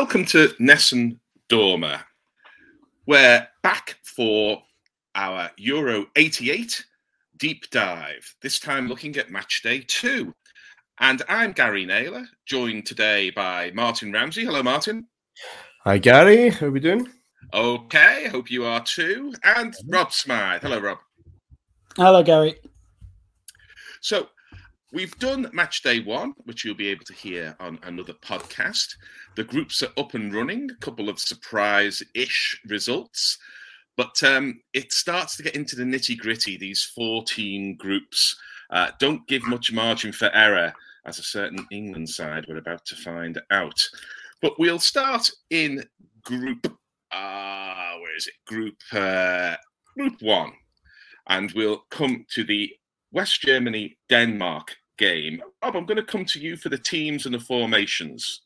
Welcome to Nessun Dorma. We're back for our Euro 88 deep dive, this time looking at match day two. And I'm Gary Naylor, joined today by Martyn Ramsey. Hello, Martyn. Hi, Gary. How are we doing? Okay, hope you are too. And Rob Smythe. Hello, Rob. Hello, Gary. So, We've done match day one, which you'll be able to hear on another podcast. The groups are up and running, a couple of surprise ish results, but um, it starts to get into the nitty gritty. These 14 groups uh, don't give much margin for error, as a certain England side we're about to find out. But we'll start in group, uh, where is it? Group, uh, group one. And we'll come to the West Germany Denmark game. Rob, I'm going to come to you for the teams and the formations.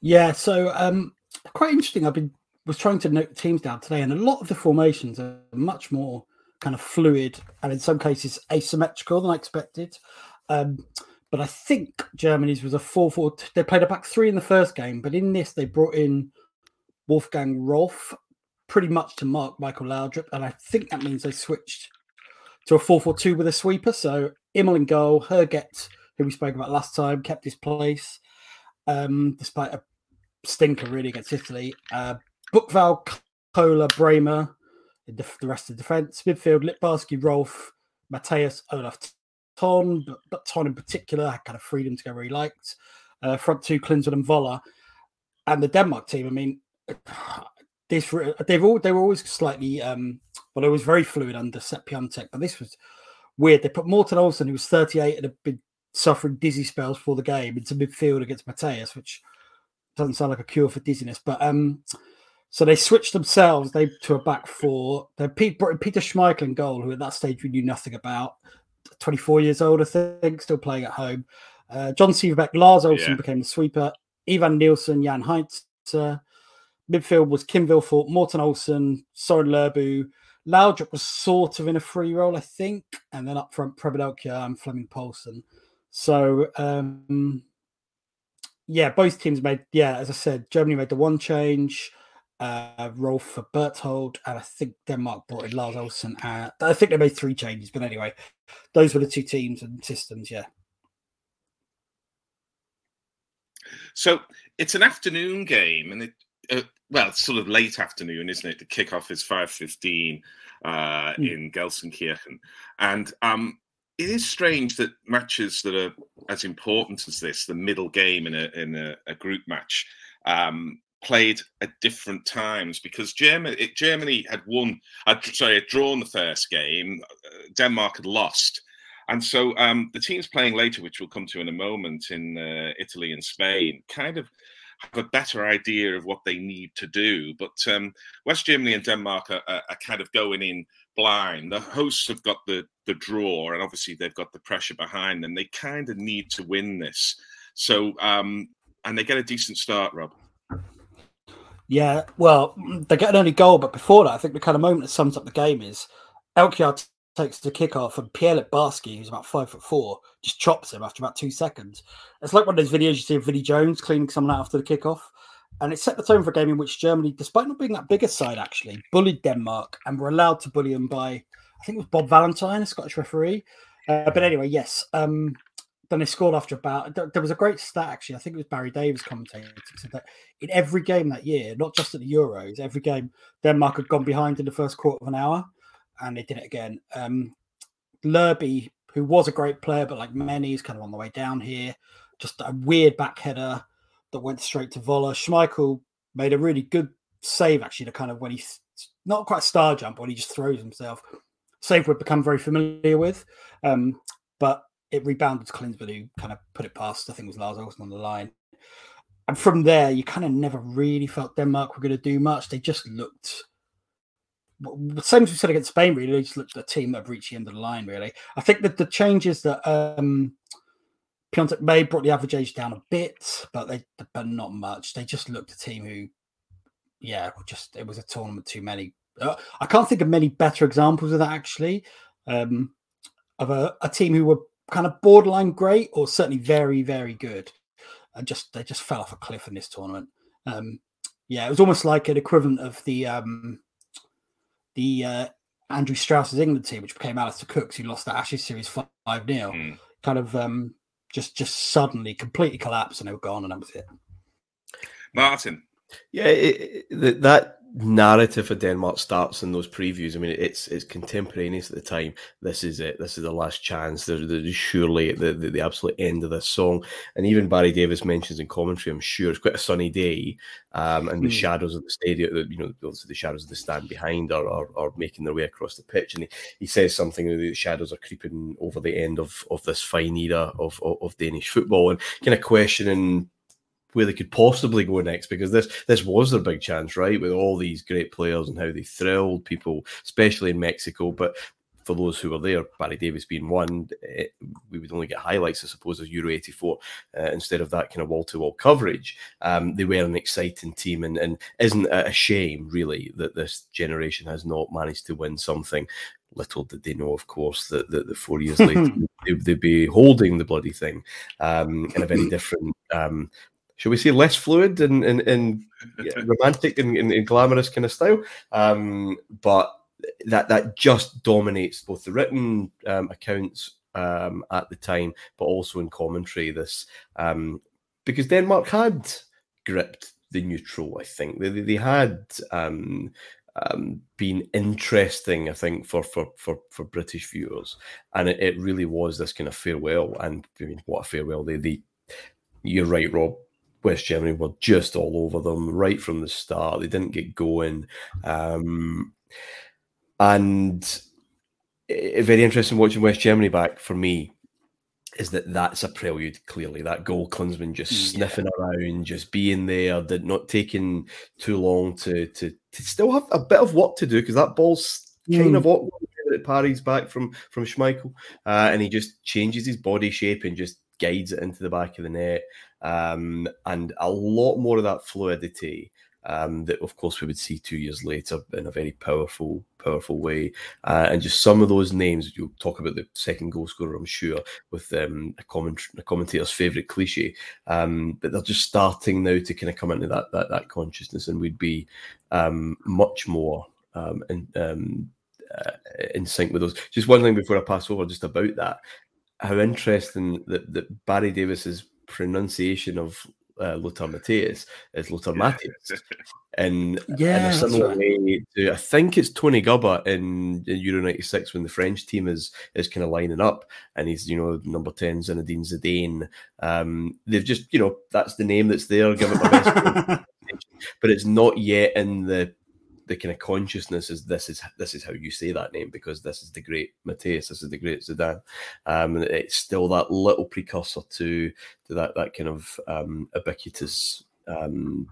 Yeah, so um, quite interesting. I've been was trying to note teams down today, and a lot of the formations are much more kind of fluid and in some cases asymmetrical than I expected. Um, but I think Germany's was a 4 4. They played a back three in the first game, but in this, they brought in Wolfgang Rolf pretty much to mark Michael Laudrup. And I think that means they switched to a 4 4 2 with a sweeper. So Immel in goal, Herget, who we spoke about last time, kept his place um, despite a stinker really against Italy. Uh, Buchwald, Kohler, Brehme, the, the rest of the defence. Midfield, Littbarski, Rolf, Matthäus, Olaf Thon, but, but Thon in particular had kind of freedom to go where he liked. Uh, front two, Klinsmann and Voller. And the Denmark team, I mean, this they've all they were always slightly um well, it was very fluid under Sepp Piontek, but this was weird. They put Morten Olsen, who was 38 and had been suffering dizzy spells for the game, into midfield against Matthäus, which doesn't sound like a cure for dizziness. But um, so they switched themselves they to a back four. They Peter, Peter Schmeichel in goal, who at that stage we knew nothing about. 24 years old, I think, still playing at home. Uh, John Sivebæk, Lars Olsen yeah. became the sweeper. Ivan Nielsen, Jan Heintze. Midfield was Kim Vilfort, Morten Olsen, Søren Lerby, Laudrup was sort of in a free Rolf, I think, and then up front, Preben Elkjær and Flemming Povlsen. So, um, yeah, both teams made, yeah, as I said, Germany made the one change, uh, role for Berthold, and I think Denmark brought in Lars Olsen. Uh, I think they made three changes, but anyway, those were the two teams and systems, yeah. So it's an afternoon game, and it, uh, well, it's sort of late afternoon, isn't it? The kickoff is five fifteen uh, mm. in Gelsenkirchen, and um, it is strange that matches that are as important as this, the middle game in a in a, a group match, um, played at different times because Germany it, Germany had won, uh, sorry, had drawn the first game, uh, Denmark had lost. And so um, the teams playing later, which we'll come to in a moment, in uh, Italy and Spain, kind of have a better idea of what they need to do. But um, West Germany and Denmark are, are, are, kind of going in blind. The hosts have got the the draw, and obviously they've got the pressure behind them. They kind of need to win this. So, um, and they get a decent start, Rob. Yeah, well, they get an early goal, but before that, I think the kind of moment that sums up the game is Elkjær takes the kick off, and Pierre Littbarski, who's about five foot four, just chops him after about two seconds. It's like one of those videos you see of Vinnie Jones cleaning someone out after the kickoff. And it set the tone for a game in which Germany, despite not being that bigger side, actually bullied Denmark and were allowed to bully them by, I think it was Bob Valentine, a Scottish referee. Uh, but anyway, yes. Um, then they scored after about. There was a great stat actually. I think it was Barry Davies commentating. Said that in every game that year, not just at the Euros, every game Denmark had gone behind in the first quarter of an hour and they did it again. Um, Lerby, who was a great player, but like many, is kind of on the way down here. Just a weird back header that went straight to Voller. Schmeichel made a really good save, actually, to kind of when he's not quite a star jump, when he just throws himself. Save would become very familiar with. Um, but it rebounded to Klinsmann, who kind of put it past, I think it was Lars Olsen on the line. And from there, you kind of never really felt Denmark were going to do much. They just looked same as we said against Spain, really. They just looked at a team that reached the end of the line, really. I think that the changes that um, Piontek made brought the average age down a bit, but they but not much. They just looked a team who, yeah, just it was a tournament too many. Uh, I can't think of many better examples of that actually, um, of a, a team who were kind of borderline great or certainly very very good. and just they just fell off a cliff in this tournament. Um, yeah, it was almost like an equivalent of the um, the uh, Andrew Strauss's England team, which became Alastair Cook's, who lost the Ashes series five 0 mm. Kind of um, just just suddenly completely collapsed and they were gone, and that was it. Martyn. Yeah, it, it, that narrative for Denmark starts in those previews. I mean, it's it's contemporaneous at the time. This is it. This is the last chance. They're, they're surely at the, the, the absolute end of this song. And even Barry Davies mentions in commentary, I'm sure it's quite a sunny day, um, and the mm. shadows of the stadium, you know, also the shadows of the stand behind are, are, are making their way across the pitch. And he, he says something the shadows are creeping over the end of, of this fine era of, of, of Danish football and kind of questioning where they could possibly go next because this this was their big chance, right? With all these great players and how they thrilled people, especially in Mexico. But for those who were there, Barry Davies being one, it, eh, we would only get highlights, I suppose, of Euro 84 uh, instead of that kind of wall to wall coverage. Um, they were an exciting team, and, and isn't it a shame, really, that this generation has not managed to win something? Little did they know, of course, that, that, that four years later they, would be holding the bloody thing um, in a very different um, shall we say, less fluid and, and, and romantic and, and, and, glamorous kind of style. Um, but that that just dominates both the written um, accounts um, at the time, but also in commentary. This um, because Denmark had gripped the neutral. I think they they, had. Um, um, been interesting, I think, for for for, for British viewers, and it, it really was this kind of farewell. And I mean, what a farewell! They, they, you're right, Rob. West Germany were just all over them right from the start. They didn't get going. Um, and it, very interesting watching West Germany back for me is that that's a prelude, clearly. That goal, Klinsmann just mm, yeah. sniffing around, just being there, that not taking too long to, to, to still have a bit of work to do because that ball's mm. kind of awkward at Paris back from, from Schmeichel. Uh, and he just changes his body shape and just guides it into the back of the net um, and a lot more of that fluidity um, that, of course, we would see two years later in a very powerful, powerful way. Uh, and just some of those names, you'll talk about the second goal scorer, I'm sure, with um, a, comment, a commentator's favourite cliche. Um, but they're just starting now to kind of come into that that, that consciousness, and we'd be um, much more um, in, um, uh, in sync with those. Just one thing before I pass over, just about that. How interesting that, that Barry Davies's pronunciation of uh, Lothar Matthäus is Lothar Matthäus. And yeah, in a similar right. way to, I think it's Tony Gubba in, in Euro 96 when the French team is is kind of lining up and he's, you know, number 10 Zinedine Zidane. Um, they've just, you know, that's the name that's there, give it my best. but it's not yet in the the kind of consciousness is this is this is how you say that name because this is the great Matthäus, this is the great Zidane. Um, it's still that little precursor to to that that kind of um, ubiquitous um,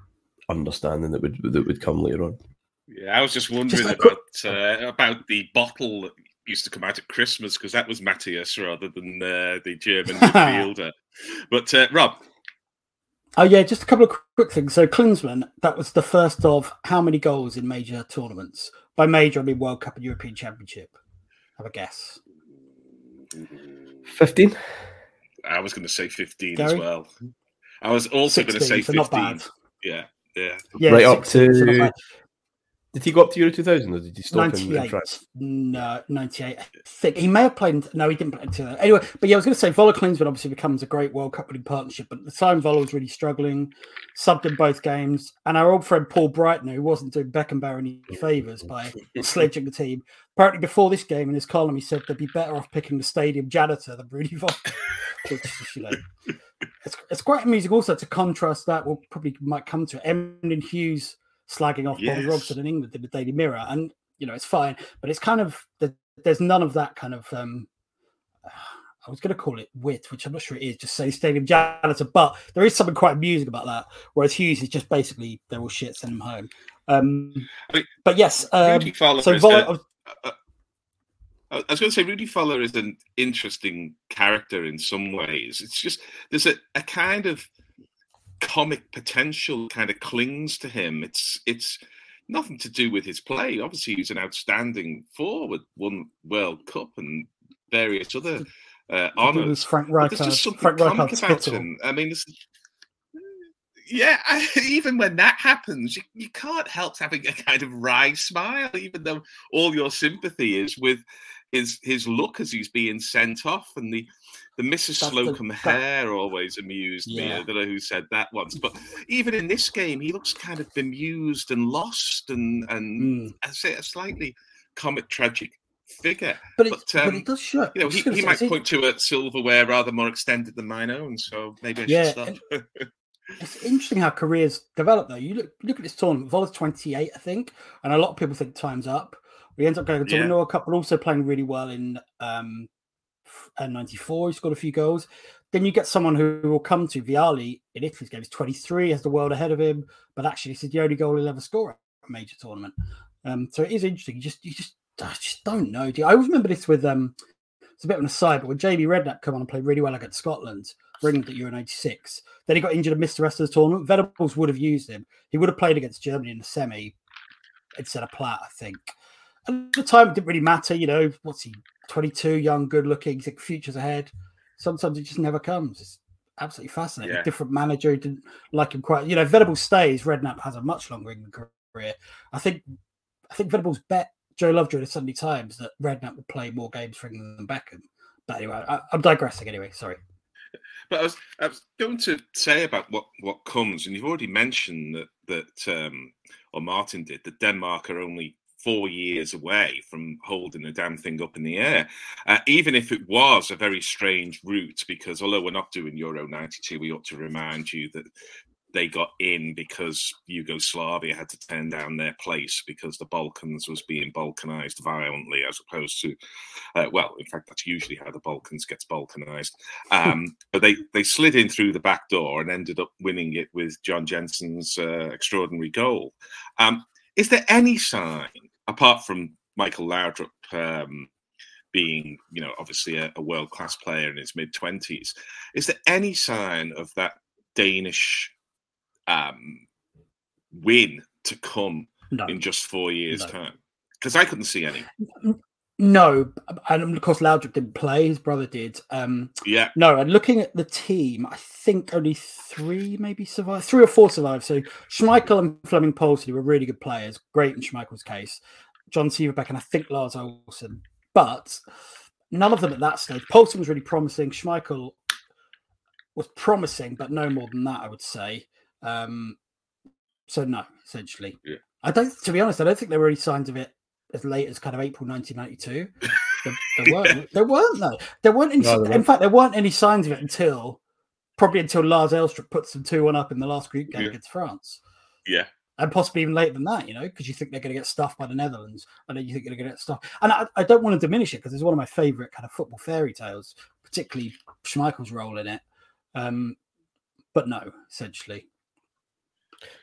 understanding that would that would come later on. Yeah, I was just wondering just about uh, about the bottle that used to come out at Christmas because that was Matthias rather than uh, the German midfielder. But uh, Rob, Oh yeah, just a couple of quick things. So Klinsmann, that was the first of how many goals in major tournaments? By major, I mean World Cup and European Championship. Have a guess. Mm-hmm. Fifteen. I was going to say fifteen Gary? as well. I was also going to say fifteen. Yeah, yeah, yeah. Right 16, up to. Did he go up to Euro 2000 or did he stop in, in, France? No, 98. I think he may have played. No, he didn't play until Anyway, but yeah, I was going to say Völler Klinsmann obviously becomes a great World Cup winning partnership, but at the time Völler was really struggling, subbed in both games. And our old friend Paul Breitner, who wasn't doing Beckenbauer any favours by sledging the team, apparently before this game in his column, he said they'd be better off picking the stadium janitor than Rudy Völler. Which, you know, it's, it's quite amusing also to contrast that. We'll probably might come to it. Emlyn Hughes slagging off yes. Bobby Robson in England in the Daily Mirror, and you know it's fine, but it's kind of there's none of that kind of. um I was going to call it wit, which I'm not sure it is. Just say stadium janitor, but there is something quite amusing about that. Whereas Hughes is just basically they're all shit, send them home. Um, mean, but yes, um, so Vol- a, I was going to say Rudy Völler is an interesting character in some ways. It's just there's a, a kind of comic potential kind of clings to him. It's it's nothing to do with his play. Obviously, he's an outstanding forward, won World Cup and various other uh. Frank Rijkaard. There's just something Frank comic about him. I mean, Yeah, I, even when that happens, you, you can't help having a kind of wry smile, even though all your sympathy is with his his look as he's being sent off, and the the Mrs. That's Slocombe the, hair always amused yeah. me. I don't know who said that once, but even in this game, he looks kind of bemused and lost, and and mm. I say a slightly comic tragic figure. But it, but, um, but it does show. You know, he, he might point to a silverware rather more extended than mine own, so maybe I yeah, should stop. it's interesting how careers develop, though. You look look at this tournament. Völler's twenty eight, I think, and a lot of people think time's up. He ends up going to yeah. Noah Cup, but also playing really well in um, '94. He scored a few goals. Then you get someone who will come to Vialli in Italy's game. He's 23, has the world ahead of him, but actually, this is the only goal he'll ever score at a major tournament. Um, so it is interesting. You just, you just, I just don't know. I always remember this with um, it's a bit of an aside, but when Jamie Redknapp come on and played really well against Scotland, England at Euro 96, then he got injured and missed the rest of the tournament. Venables would have used him. He would have played against Germany in the semi instead of Platt, I think. At the time, it didn't really matter. You know, what's he, 22, young, good looking, futures ahead. Sometimes it just never comes. It's absolutely fascinating. Yeah. Different manager didn't like him quite. You know, Venables stays. Redknapp has a much longer England career. I think. I think Venables bet Joe Lovejoy the Sunday Times that Redknapp would play more games for England than Beckham. But anyway, I, am digressing. Anyway, sorry. But I was, I was going to say about what, what comes, and you've already mentioned that that um, or Martyn did that Denmark are only four years away from holding the damn thing up in the air. Uh, even if it was a very strange route, because although we're not doing Euro 92, we ought to remind you that they got in because Yugoslavia had to turn down their place because the Balkans was being balkanized violently, as opposed to, uh, well, in fact, that's usually how the Balkans gets balkanized. Um, but they they slid in through the back door and ended up winning it with John Jensen's uh, extraordinary goal. Um, is there any sign, apart from Michael Laudrup um, being, you know, obviously a, a world class player in his mid twenties, is there any sign of that Danish um, win to come no. in just four years' no. time? Because I couldn't see any. No, and of course Laudrup didn't play. His brother did. Um, yeah. No, and looking at the team, I think only three maybe survived. Three or four survived. So Schmeichel and Flemming Povlsen were really good players. Great in Schmeichel's case. John Sivebæk and I think Lars Olsen. But none of them at that stage. Poulsen was really promising. Schmeichel was promising, but no more than that, I would say. Um, so no, essentially. Yeah. I don't. To be honest, I don't think there were any signs of it as late as kind of April 1992. there, there, weren't. There weren't though. There weren't. Any, no, there in fact, there weren't any signs of it until probably until Lars Elstrup puts them two one up in the last group game yeah. against France. Yeah. And possibly even later than that, you know, because you think they're going to get stuffed by the Netherlands, and then you think they're going to get stuffed. And I, I don't want to diminish it because it's one of my favorite kind of football fairy tales, particularly Schmeichel's role in it. Um, but no, essentially,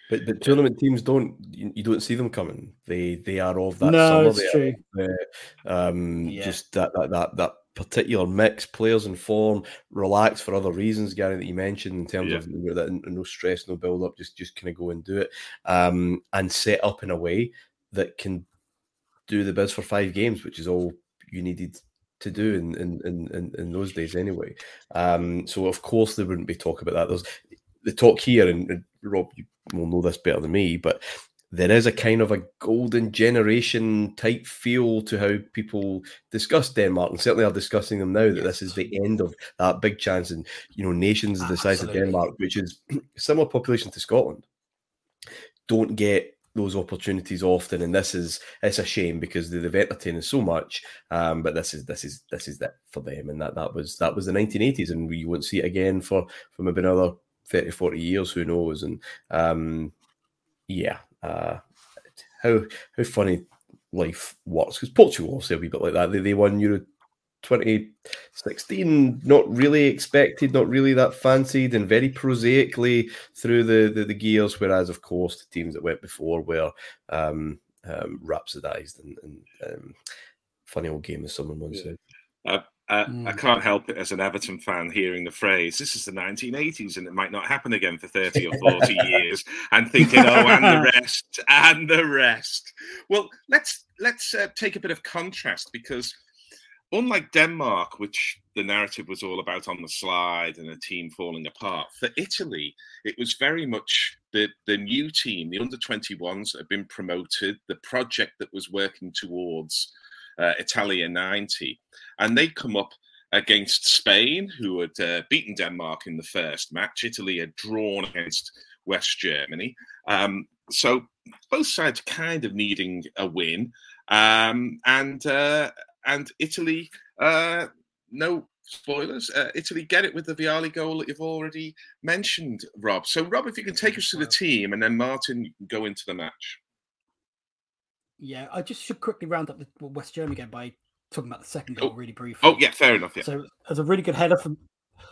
but the tournament teams don't you, you, don't see them coming. They they are of that no, summer. true. The, um, yeah. Just that, that that that particular mix, players in form, relax for other reasons, Gary, that you mentioned in terms yeah. of that no stress, no build up, just just kind of go and do it, um, and set up in a way that can do the biz for five games, which is all you needed to do in in, in, in those days anyway. Um, so of course there wouldn't be talk about that. There's the talk here, and Rob, you will know this better than me, but there is a kind of a golden generation type feel to how people discuss Denmark, and certainly are discussing them now that yes. this is the end of that big chance. And you know, nations the size of Denmark, which is similar population to Scotland, don't get those opportunities often, and this is it's a shame because they've entertained so much. Um, but this is this is this is that for them, and that that was that was the 1980s, and we won't see it again for for maybe another 30, 40 years, who knows? And um, yeah, uh, how how funny life works because Portugal also a wee bit like that. They, they won Euro 2016, not really expected, not really that fancied, and very prosaically through the, the, the gears. Whereas, of course, the teams that went before were um, um, rhapsodized and, and um, funny old game, as someone once said. Uh, uh, mm. I can't help it as an Everton fan hearing the phrase, this is the 1980s and it might not happen again for 30 or 40 years, and thinking, oh, and the rest, and the rest. Well, let's let's uh, take a bit of contrast because unlike Denmark, which the narrative was all about on the slide and a team falling apart, for Italy, it was very much the, the new team, the under 21s that had been promoted, the project that was working towards uh, Italia 90. And they come up against Spain, who had uh, beaten Denmark in the first match. Italy had drawn against West Germany. Um, so both sides kind of needing a win. Um, and uh, and Italy, uh, no spoilers, uh, Italy get it with the Vialli goal that you've already mentioned, Rob. So, Rob, if you can take us to the team and then Martyn go into the match. Yeah, I just should quickly round up the West Germany game by talking about the second goal Oh. really briefly. Oh, yeah, fair enough. Yeah. So there's a really good header from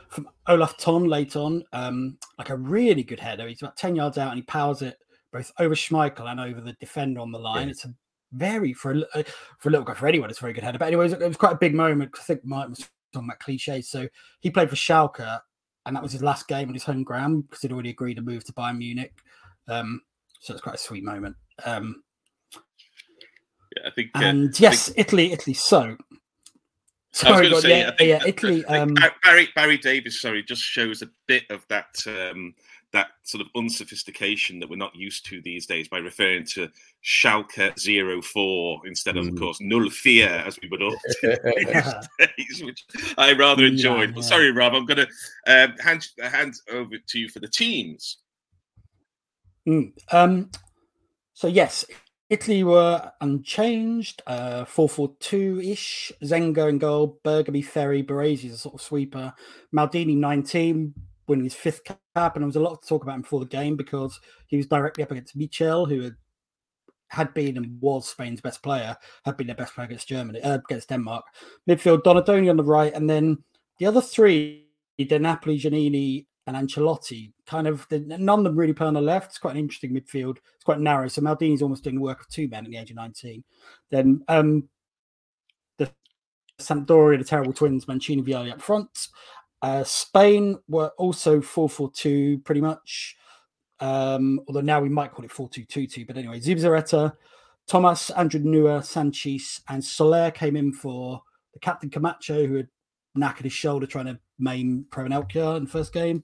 from Olaf Thon late on, um, like a really good header. He's about ten yards out and he powers it both over Schmeichel and over the defender on the line. Yeah. It's a very for a, uh, for a little guy for anyone. It's a very good header. But anyways, it was quite a big moment. I think Mike was talking about cliches. So he played for Schalke, and that was his last game on his home ground because he'd already agreed to move to Bayern Munich. Um, so it's quite a sweet moment. Um, yeah I think. uh, and yes, Italy, Italy. So I was sorry, God, say, yeah, I think, yeah, I Italy. think Um, Barry Barry Davies, sorry, just shows a bit of that um, that sort of unsophistication that we're not used to these days by referring to Schalke 04 instead of, of Mm. course, Null Vier, as we would all do these days, which I rather enjoyed. Yeah, But yeah. sorry, Rob, I'm going to um, hand hand over to you for the teams. Mm. Um, so yes, Italy were unchanged, uh, four four two ish. Zenga in goal, Bergomi, Ferri, Baresi a sort of sweeper. Maldini nineteen, winning his fifth cap, and there was a lot to talk about him before the game because he was directly up against Michel, who had had been and was Spain's best player, had been their best player against Germany, uh, against Denmark. Midfield, Donadoni on the right, and then the other three, De Napoli, Giannini, and Ancelotti, kind of the, none of them really play on the left. It's quite an interesting midfield. It's quite narrow. So Maldini's almost doing the work of two men at the age of 19. Then um, the Sampdoria, the terrible twins, Mancini, Vialli up front. Uh, Spain were also 4 4 2 pretty much. Um, although now we might call it 4 2 2 2. But anyway, Zubizarreta, Thomas, Andrinúa, Sanchez, and Soler came in for the captain Camacho, who had knackered his shoulder trying to maim Preben Elkjær in the first game.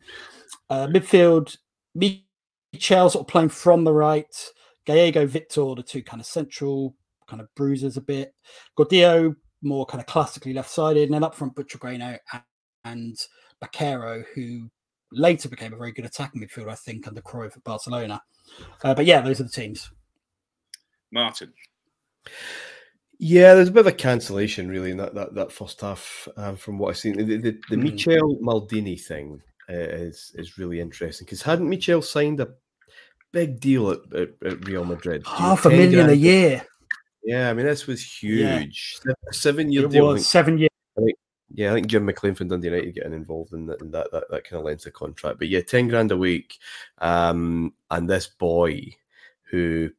Uh, midfield, Michel sort of playing from the right, Gallego, Victor, the two kind of central kind of bruisers a bit. Gordillo, more kind of classically left sided, and then up front, Butragueño and, and Baquero, who later became a very good attacking midfielder, I think, under Cruyff at Barcelona. Uh, but yeah, those are the teams. Martyn. Yeah, there's a bit of a cancellation really in that that, that first half um, from what I've seen. The, the, the Hmm. Michel Maldini thing uh, is is really interesting because hadn't Michel signed a big deal at, at, at Real Madrid? Half a 10 million a year. Yeah, I mean this was Yeah. huge. A seven year It deal. Was think- seven years. Yeah, I think Jim McLean from Dundee United getting involved in that, in that, that, that kind of length of contract. But yeah, 10 grand a week. Um, and this boy who,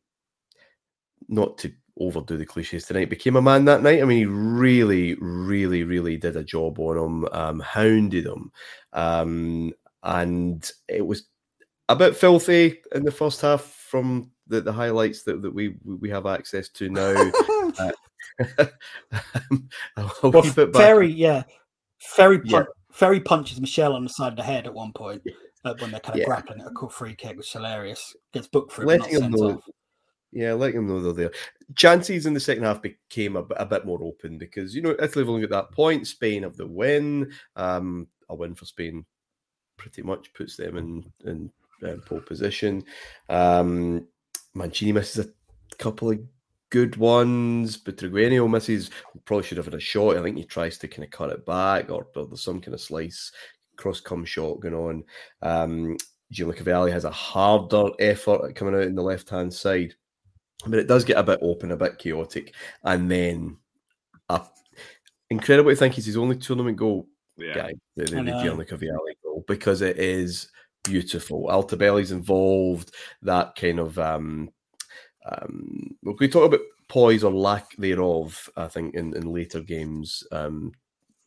not to overdo the cliches tonight, became a man that night. I mean, he really, really, really did a job on him, um, hounded him. Um, and it was a bit filthy in the first half from the, the highlights that, that we we have access to now. Um, a wee well, Ferri, yeah. Ferri, Yeah. pun- Ferri punches Michel on the side of the head at one point uh, when they're kind of Yeah. grappling at a cool free kick, which is hilarious. Gets booked for it, letting him sent know. off. Yeah, letting him know they're there. Chances in the second half became a, bit- more open because you know Italy have only got that point. Spain have the win. Um, a win for Spain pretty much puts them in in uh, pole position. Um, Mancini misses a couple of good ones, but Trigueño misses. Probably should have had a shot. I think he tries to kind of cut it back, or, or there's some kind of slice cross come shot going on. Um, Gianluca Vialli has a harder effort coming out in the left hand side, but it does get a bit open, a bit chaotic, and then a incredible to think it's his only tournament goal Yeah. guy, the, the, I the know. Gianluca Vialli goal, because it is beautiful. Altobelli's involved, that kind of um um well, we talk about poise or lack thereof, I think, in, in later games um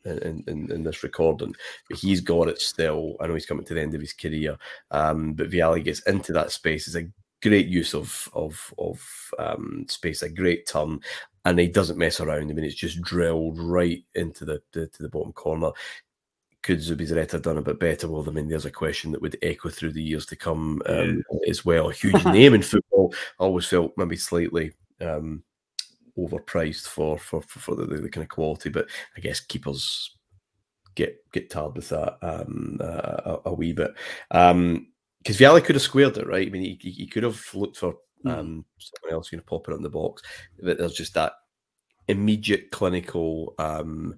in, in, in this recording, but he's got it still. I know he's coming to the end of his career. Um, but Vialli gets into that space. It's a great use of of of um, space, a great turn. and he doesn't mess around. I mean, it's just drilled right into the, the to the bottom corner. Could Zubizarreta have done a bit better? Well, I mean, there's a question that would echo through the years to come um, yeah. as well. A huge name in football. I always felt maybe slightly um, overpriced for for for, for the, the, the, kind of quality, but I guess keepers get get tired with that um, uh, a, a, wee bit. Um, because Vialli could have squared it, right? I mean, he, he could have looked for hmm. um, someone else going to pop it in the box, but there's just that immediate clinical um,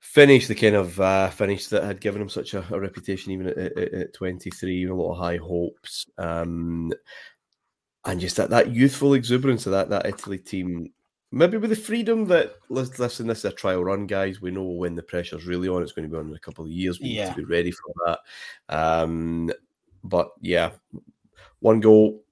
finish, the kind of uh, finish that had given him such a, a reputation, even at, at, at, 23, a lot of high hopes, um, and just that, that youthful exuberance of that that Italy team. Maybe with the freedom that listen, this is a trial run, guys. We know when the pressure's really on. It's going to be on in a couple of years. We yeah. need to be ready for that. Um, but yeah, one goal,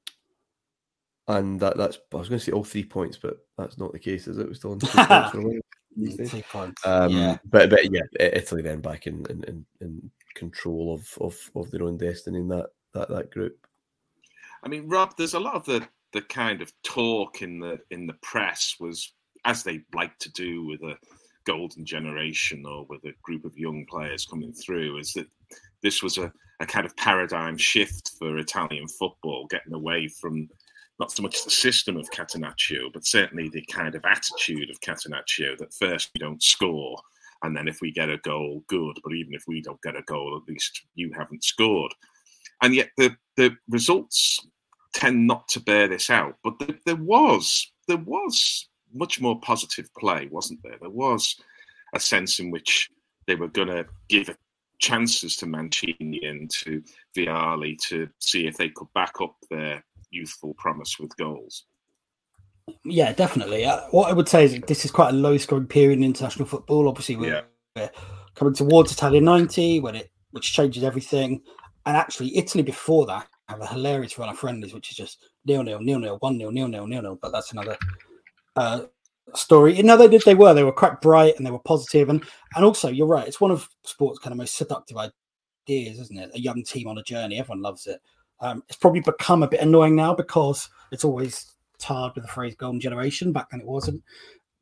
and that, that's I was going to say all three points, but that's not the case, is it? We're still on two points. Three points. Um, yeah. But but yeah, Italy then back in in, in control of, of of their own destiny in that that that group. I mean, Rob, there's a lot of the the kind of talk in the in the press was as they like to do with a golden generation or with a group of young players coming through is that this was a, a kind of paradigm shift for Italian football, getting away from not so much the system of Catenaccio, but certainly the kind of attitude of Catenaccio that first we don't score, and then if we get a goal, good. But even if we don't get a goal, at least you haven't scored. And yet the the results tend not to bear this out. But the, there was there was much more positive play, wasn't there? There was a sense in which they were going to give chances to Mancini and to Vialli to see if they could back up their youthful promise with goals. Yeah, definitely. Uh, what I would say is this is quite a low scoring period in international football. Obviously, we're, yeah. we're coming towards Italia 90 when it which changes everything. And actually, Italy before that have a hilarious run of friendlies, which is just nil nil, nil nil, one nil, nil nil, nil nil. But that's another uh, story. Know, they did. They were. They were quite bright and they were positive. And and also, you're right. It's one of sports kind of most seductive ideas, isn't it? A young team on a journey. Everyone loves it. Um, it's probably become a bit annoying now because it's always tarred with the phrase "golden generation." Back then, it wasn't.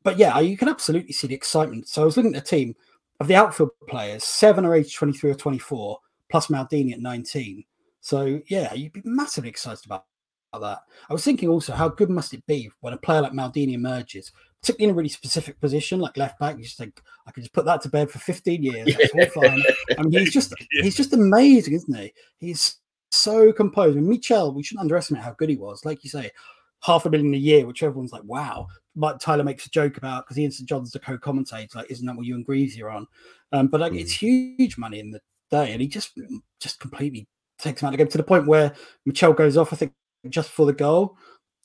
But yeah, you can absolutely see the excitement. So I was looking at a team of the outfield players. Seven are age 23 or 24, plus Maldini at 19. So yeah, you'd be massively excited about that. I was thinking also, how good must it be when a player like Maldini emerges, particularly in a really specific position like left back? You just think I could just put that to bed for 15 years. That's all fine. I mean, he's just he's just amazing, isn't he? He's so composed. And Michel, we shouldn't underestimate how good he was. Like you say, half a million a year, which everyone's like, wow. Like Tyler makes a joke about because he and St John's the co-commentator. Like, isn't that what you and Greavy are on? Um, but like, mm. it's huge money in the day, and he just just completely takes him out of the game to the point where Michel goes off. I think just for the goal,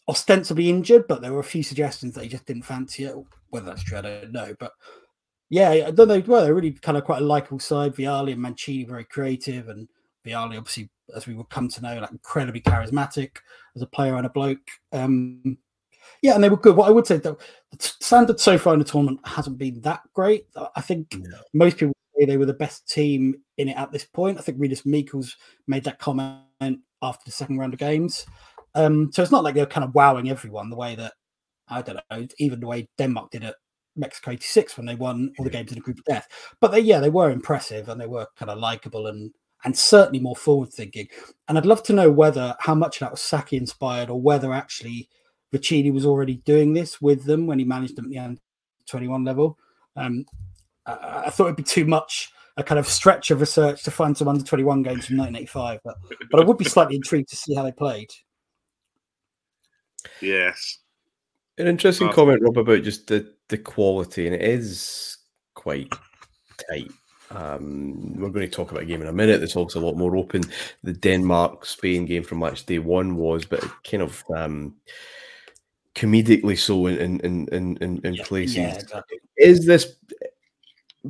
ostensibly injured, but there were a few suggestions that he just didn't fancy it. Whether that's true, I don't know. But yeah, I don't know. Well, they're really kind of quite a likable side. Vialli and Mancini very creative, and Vialli obviously, as we will come to know, like incredibly charismatic as a player and a bloke. Um, yeah, and they were good. What I would say, though, the standard so far in the tournament hasn't been that great. I think no. most people say they were the best team in it at this point. I think Rinus Michels made that comment after the second round of games. Um, so it's not like they're kind of wowing everyone the way that I don't know, even the way Denmark did at Mexico '86 when they won all the games in a group of death. But they, yeah, they were impressive and they were kind of likable and and certainly more forward thinking. And I'd love to know whether how much that was Sacchi inspired or whether actually Vicini was already doing this with them when he managed them at the end 21 level. Um, I, I thought it'd be too much a kind of stretch of research to find some under 21 games from 1985, but, but I would be slightly intrigued to see how they played. Yes. An interesting comment, Rob, about just the, the quality, and it is quite tight. Um, we're going to talk about a game in a minute that's also a lot more open. The Denmark Spain game from match day one was, but kind of um, comedically so in in in in, in yeah, places. Yeah, exactly. Is this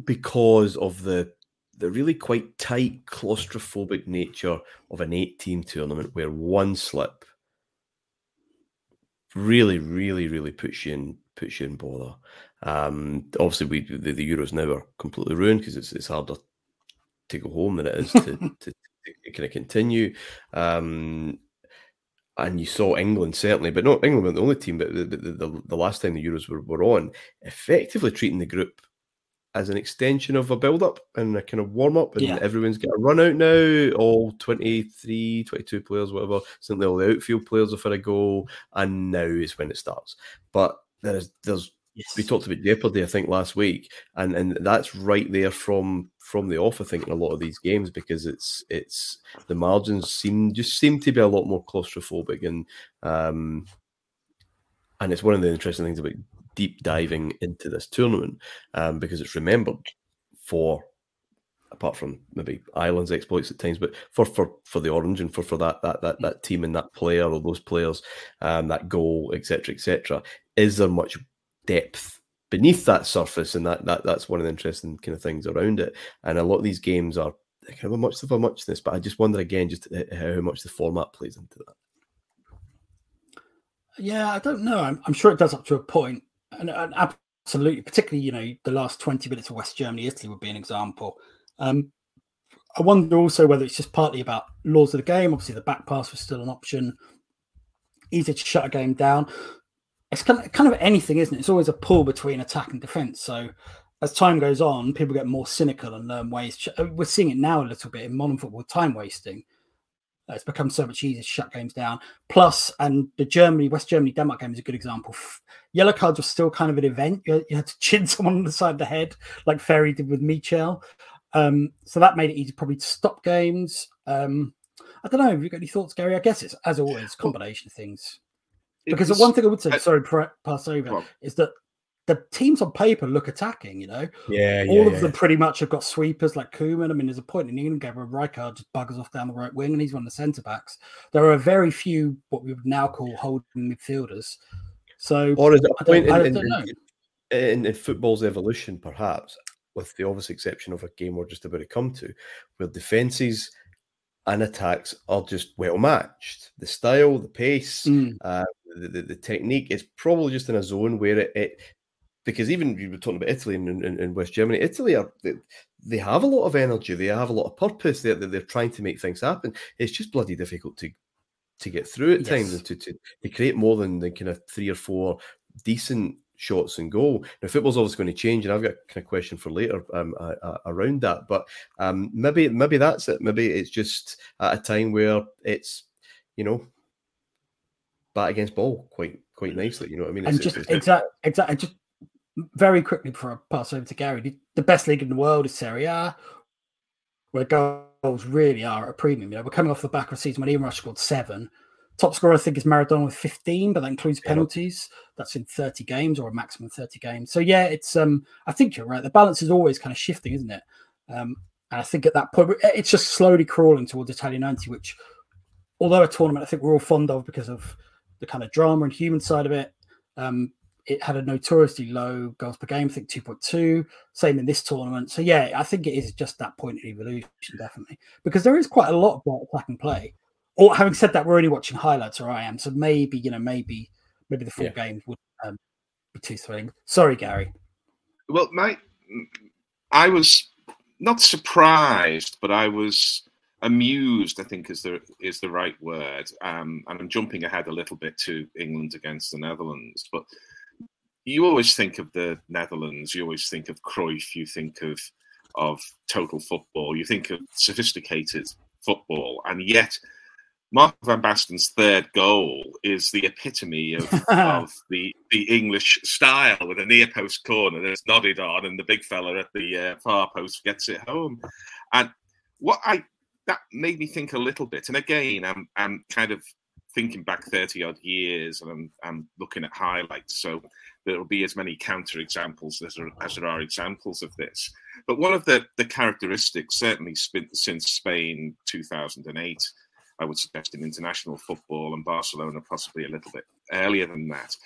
because of the the really quite tight claustrophobic nature of an eight team tournament where one slip really, really, really puts you in puts you in bother. Um, obviously, we the, the Euros now are completely ruined because it's it's harder to go home than it is to, to, to kind of continue. Um, and you saw England certainly, but not England weren't the only team, but the, the, the, the last time the Euros were, were on, effectively treating the group as an extension of a build up and a kind of warm up, and yeah. everyone's got a run out now. All 23, 22 players, whatever. Certainly, all the outfield players are for a goal, and now is when it starts. But there's there's yes. we talked about jeopardy, I think, last week, and and that's right there from from the off. I think in a lot of these games because it's it's the margins seem just seem to be a lot more claustrophobic, and um, and it's one of the interesting things about deep diving into this tournament um, because it's remembered for apart from maybe Ireland's exploits at times, but for for for the orange and for for that that that, that team and that player or those players, um, that goal, etc., etc. Is there much depth beneath that surface? And that that that's one of the interesting kind of things around it. And a lot of these games are kind of a much of a muchness, but I just wonder again just how much the format plays into that. Yeah, I don't know. I'm, I'm sure it does up to a point and, and absolutely, particularly you know the last twenty minutes of West Germany, Italy would be an example. Um, I wonder also whether it's just partly about laws of the game. Obviously, the back pass was still an option. Easy to shut a game down. It's kind of, kind of anything, isn't it? It's always a pull between attack and defense. So as time goes on, people get more cynical and learn ways. We're seeing it now a little bit in modern football, time wasting. It's become so much easier to shut games down. Plus, and the Germany, West Germany, Denmark game is a good example. Yellow cards were still kind of an event. You, had to chin someone on the side of the head, like Ferri did with Michel. Um, so that made it easy probably to stop games. Um, I don't know. Have you got any thoughts, Gary? I guess it's as always combination of things. Because was, the one thing I would say, I, sorry, pass over, is that the teams on paper look attacking, you know. Yeah, All yeah, of them pretty much have got sweepers like Koeman. I mean, there's a point in England game where Rijkaard just buggers off down the right wing and he's one of the centre backs. There are very few what we would now call holding midfielders. So, or is it a point in, in, in, in, football's evolution, perhaps, with the obvious exception of a game we're just about to come to, where defences and attacks are just well matched. The style, the pace, mm. uh, the, the, the, technique is probably just in a zone where it, it because even you were talking about Italy and, and, and West Germany, Italy are they, they, have a lot of energy, they have a lot of purpose, they're, they're trying to make things happen. It's just bloody difficult to to get through at yes. times and to, to, to create more than the kind of three or four decent shots and goal. Now, football's always going to change, and I've got a kind of question for later um, uh, around that. But um, maybe maybe that's it. Maybe it's just at a time where it's you know bat against ball quite quite nicely. You know what I mean? It's, and just exactly exactly just very quickly before I pass over to Gary, the best league in the world is Serie A, where goals really are at a premium. You know, we're coming off the back of a season when Ian Rush scored seven. Top scorer, I think, is Maradona with 15, but that includes penalties. That's in 30 games or a maximum 30 games. So yeah, it's um, I think you're right. The balance is always kind of shifting, isn't it? Um, and I think at that point, it's just slowly crawling towards Italia 90, which, although a tournament I think we're all fond of because of the kind of drama and human side of it, um, it had a notoriously low goals per game, I think 2.2. Same in this tournament. So yeah, I think it is just that point of evolution, definitely. Because there is quite a lot of attacking play. Or having said that, we're only watching highlights, or I am. So maybe, you know, maybe maybe the full yeah. game would um, be too thrilling. Sorry, Gary. Well, my I was not surprised, but I was amused. I think is the is the right word. Um, and I'm jumping ahead a little bit to England against the Netherlands, but you always think of the Netherlands, you always think of Cruyff, you think of of total football, you think of sophisticated football, and yet Mark van Basten's third goal is the epitome of, of the the English style with a near post corner that's nodded on, and the big fella at the uh, far post gets it home. And what I that made me think a little bit, and again, I'm I'm kind of thinking back 30 odd years and I'm, I'm looking at highlights. So there will be as many counter examples as there, as there are examples of this. But one of the, the characteristics, certainly since Spain 2008, I would suggest in international football and Barcelona possibly a little bit earlier than that,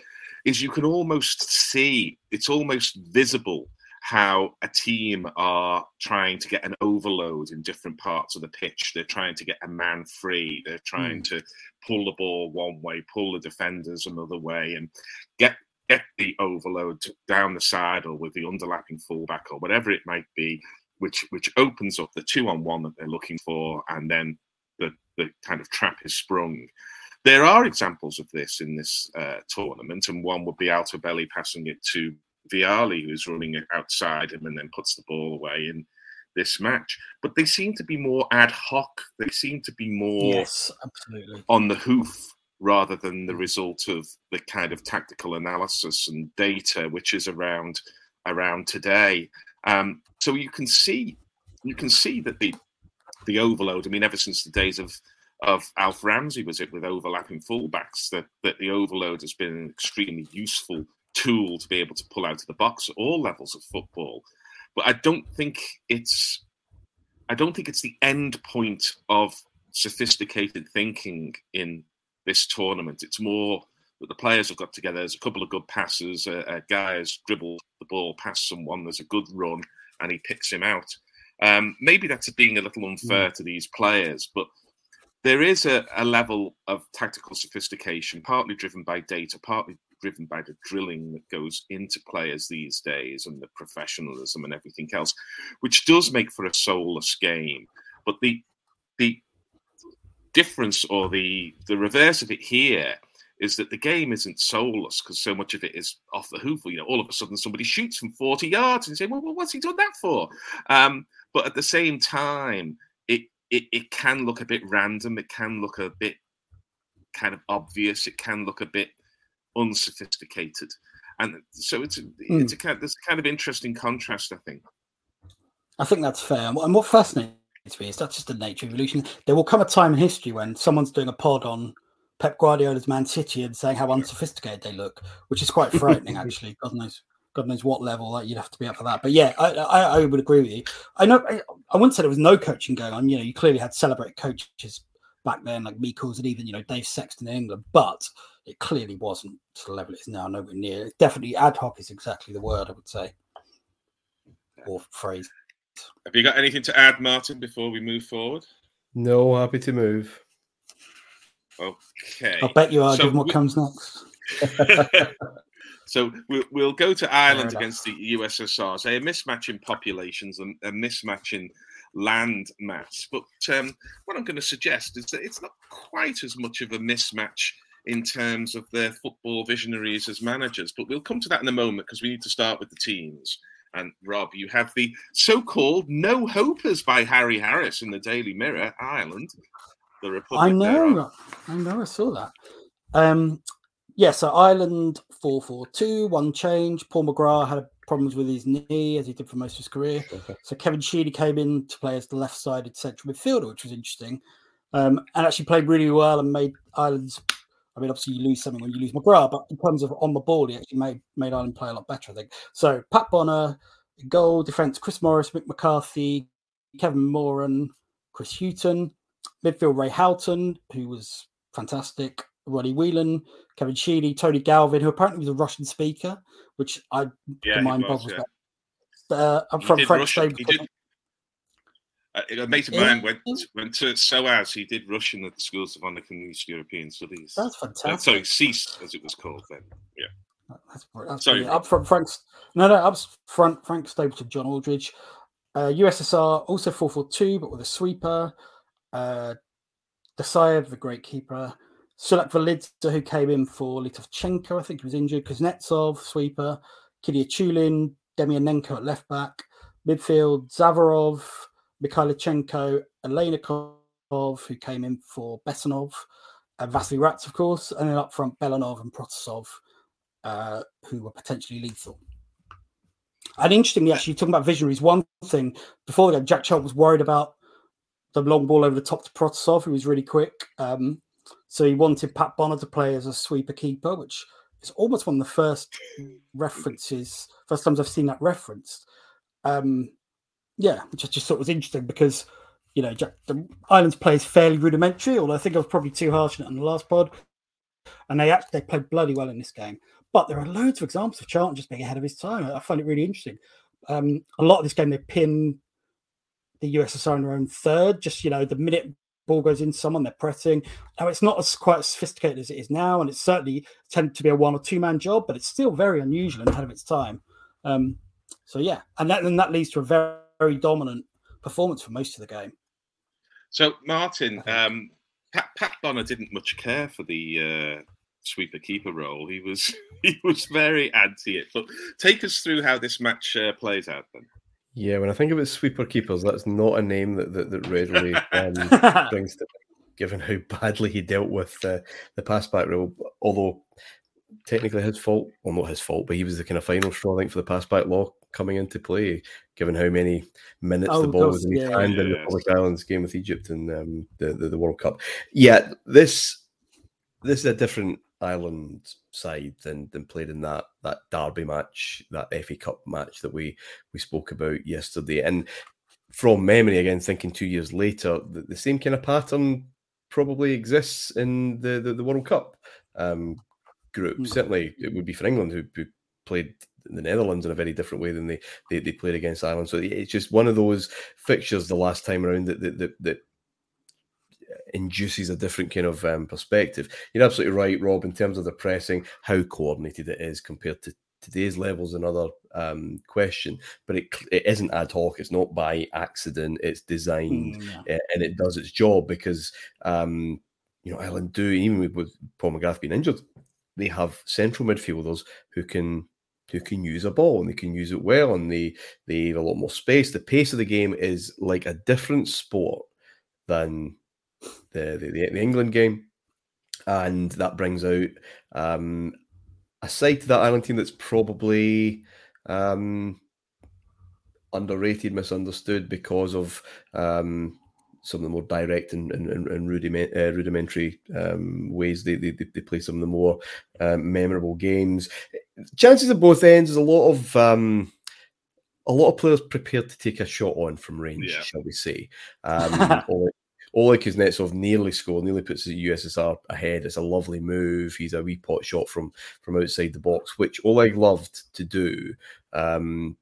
is you can almost see, it's almost visible how a team are trying to get an overload in different parts of the pitch. They're trying to get a man free. They're trying mm. to pull the ball one way, pull the defenders another way, and get get the overload down the side or with the underlapping fullback or whatever it might be, which which opens up the two on one that they're looking for, and then the the kind of trap is sprung. there are examples of this in this uh, tournament, and one would be Altobelli passing it to Vialli, who's running it outside him and then puts the ball away in this match. But they seem to be more ad hoc. They seem to be more yes, absolutely on the hoof rather than the result of the kind of tactical analysis and data which is around around today. Um, so you can see you can see that the the overload. I mean, ever since the days of of Alf Ramsey was it with overlapping fullbacks that that the overload has been an extremely useful tool to be able to pull out of the box at all levels of football. But I don't think it's I don't think it's the end point of sophisticated thinking in this tournament. It's more that the players have got together. There's a couple of good passes. A, a guy has dribbled the ball past someone. There's a good run, and he picks him out. Um, maybe that's being a little unfair mm. to these players, but there is a, a, level of tactical sophistication, partly driven by data, partly driven by the drilling that goes into players these days and the professionalism and everything else, which does make for a soulless game. But the the difference or the the reverse of it here is that the game isn't soulless because so much of it is off the hoof. You know, all of a sudden somebody shoots from 40 yards and say, well, well what's he done that for? Um, but at the same time, it, it it can look a bit random. It can look a bit kind of obvious. It can look a bit unsophisticated, and so it's a, mm. it's a kind of, there's a kind of interesting contrast. I think. I think that's fair. And what fascinates me is that's just the nature of evolution. There will come a time in history when someone's doing a pod on Pep Guardiola's Man City and saying how unsophisticated they look, which is quite frightening, actually. God knows, God knows what level that you'd have to be up for that. But yeah, I, I, I would agree with you. I know I, I wouldn't say there was no coaching going on. You know, you clearly had celebrated coaches back then, like Michels and even you know Dave Sexton in England, but it clearly wasn't to the level it is now. Nowhere near. Definitely ad hoc is exactly the word I would say, or phrase. Have you got anything to add, Martyn, before we move forward? No, happy to move. Okay. I bet you are. So given what we... comes next. so we'll, we'll go to Ireland against the USSR. So a mismatch in populations and a mismatch in land mass. But um, what I'm going to suggest is that it's not quite as much of a mismatch in terms of their football visionaries as managers. But we'll come to that in a moment because we need to start with the teams. And Rob, you have the so-called no hopers by Harry Harris in the Daily Mirror, Ireland. The Republic. I know, I know, I saw that. Um, yeah, so Ireland four four two, one change. Paul McGrath had problems with his knee as he did for most of his career. Okay. So Kevin Sheedy came in to play as the left-sided central midfielder, which was interesting, um, and actually played really well and made Ireland's I mean, obviously you lose something when you lose McGrath, but in terms of on the ball, he actually made made Ireland play a lot better, I think. So Pat Bonner, goal, defence, Chris Morris, Mick McCarthy, Kevin Moran, Chris Hughton, midfield Ray Houghton, who was fantastic, Ronnie Whelan, Kevin Sheedy, Tony Galvin, who apparently was a Russian speaker, which I yeah, mind boggles. Yeah. Uh, I'm from French. Russian, uh, a mate of mine went went to SOAS. He did Russian at the Schools of Economic and East European Studies. That's fantastic. Uh, sorry, CEAS as it was called then. Yeah. That's, that's sorry. Up front, Frank's no, no. Up front, Frank Stapleton, John Aldridge. Uh, USSR also four four two, but with a sweeper. Uh, Dasayev, the great keeper. Sulakvelidze, who came in for Litovchenko, I think he was injured. Kuznetsov, sweeper. Khidiyatullin, Demianenko at left back. Midfield, Zavarov, Mikhailichenko, Aleinikov, who came in for Bessonov, uh, Vasily Rats, of course, and then up front, Belanov and Protasov, uh, who were potentially lethal. And interestingly, actually, talking about visionaries, one thing before the game, Jack Charlton was worried about the long ball over the top to Protasov, who was really quick. Um, so he wanted Pat Bonner to play as a sweeper keeper, which is almost one of the first references, first times I've seen that referenced. Um, yeah, which I just thought was interesting because you know Jack, the Islands play is fairly rudimentary. Although I think I was probably too harsh on it in the last pod, and they actually they played bloody well in this game. But there are loads of examples of Charlton just being ahead of his time. I, find it really interesting. Um, a lot of this game they pin the USSR in their own third. Just you know, the minute ball goes in someone, they're pressing. Now it's not as quite as sophisticated as it is now, and it's certainly tended to be a one or two man job, but it's still very unusual and ahead of its time. Um, so yeah, and that and that leads to a very very dominant performance for most of the game. So, Martyn, um, Pat, Pat Bonner didn't much care for the uh, sweeper keeper role. He was he was very anti it. But take us through how this match uh, plays out then. Yeah, when I think about sweeper keepers, that's not a name that that, that readily um, brings to mind, given how badly he dealt with uh, the pass back rule. Although technically his fault, well, not his fault, but he was the kind of final straw, I think, for the pass back law coming into play, given how many minutes oh, the ball was in his hand yeah, in the Republic Islands game with Egypt and um, the, the, the World Cup. Yeah, this this is a different Ireland side than than played in that that Derby match, that FA Cup match that we we spoke about yesterday. And from memory, again, thinking two years later, the, the same kind of pattern probably exists in the the, the World Cup um, group. Mm-hmm. Certainly, it would be for England who, who played the Netherlands in a very different way than they, they, they played against Ireland. So it's just one of those fixtures the last time around that that, that, that induces a different kind of um, perspective. You're absolutely right, Rob, in terms of the pressing, how coordinated it is compared to today's levels another um, question, but it, it isn't ad hoc. It's not by accident. It's designed mm, yeah. and it does its job because um, you know Ireland do even with, with Paul McGrath being injured, they have central midfielders who can who can use a ball and they can use it well and they they have a lot more space. The pace of the game is like a different sport than the the, the England game, and that brings out um, a side to that Ireland team that's probably um, underrated, misunderstood because of um, some of the more direct and, and, and rudiment, uh, rudimentary um, ways they, they, they play some of the more um, memorable games. Chances at both ends is a lot of um, a lot of players prepared to take a shot on from range, yeah. shall we say? Um, Oleg Kuznetsov nearly scored, nearly puts the USSR ahead. It's a lovely move. He's a wee pot shot from from outside the box, which Oleg loved to do. Um,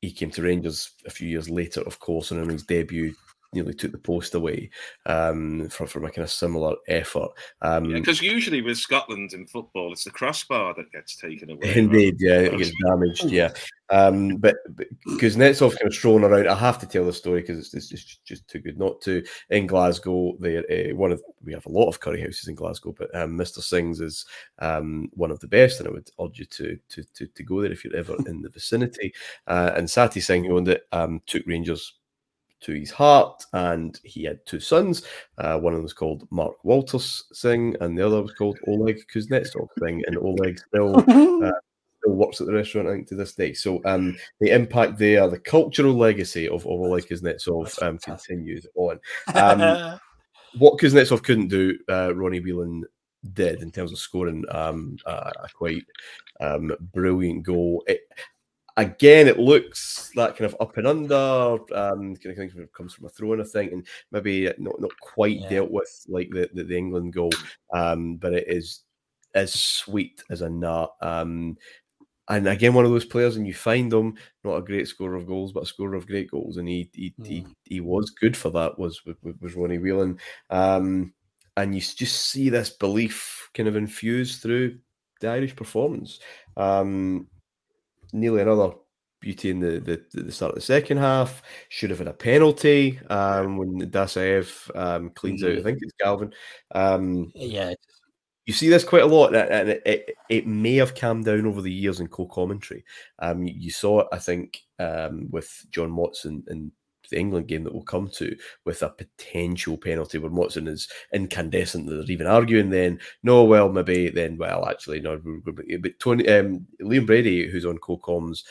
he came to Rangers a few years later, of course, and in his debut nearly took the post away um, from, from a kind of similar effort. Um, because yeah, usually with Scotland in football, it's the crossbar that gets taken away. Indeed, right? yeah, it gets damaged. Yeah, um, but because Netsov kind of strolling around, I have to tell the story because it's, it's, just just too good not to. In Glasgow, they uh, one of we have a lot of curry houses in Glasgow, but um, Mr. Singh's is um, one of the best, and I would urge you to to to, to go there if you're ever in the vicinity. Uh, and Sati Singh, who owned it, um, took Rangers to his heart, and he had two sons. Uh, one of them was called Mark Walters Singh, and the other was called Oleg Kuznetsov Singh. And Oleg still uh, still works at the restaurant, I think, to this day. So um, the impact there, the cultural legacy of, of Oleg Kuznetsov um, continues on. Um, what Kuznetsov couldn't do, uh, Ronnie Whelan did in terms of scoring um, a, a quite um, brilliant goal. It, again, it looks that kind of up and under, um, kind of thing comes from a throwing, I think, and maybe not not quite yeah. dealt with like the, the, the England goal, um, but it is as sweet as a nut. Um, and again, one of those players, and you find him not a great scorer of goals, but a scorer of great goals, and he he mm. he, he, was good for that. Was was, was Ronnie Whelan, um, and you just see this belief kind of infused through the Irish performance. Um, nearly another beauty in the, the, the start of the second half. Should have had a penalty um, when Dasayev um, cleans mm-hmm. out. I think it's Galvin. Um, yeah. You see this quite a lot, and it, it, it may have calmed down over the years in co-commentary. Um, you, you, saw it, I think, um, with John Motson and the England game that we'll come to with a potential penalty where Motson is incandescent. They're even arguing then, no, well, maybe then, well, actually, no. But Tony, um, Liam Brady, who's on co-coms,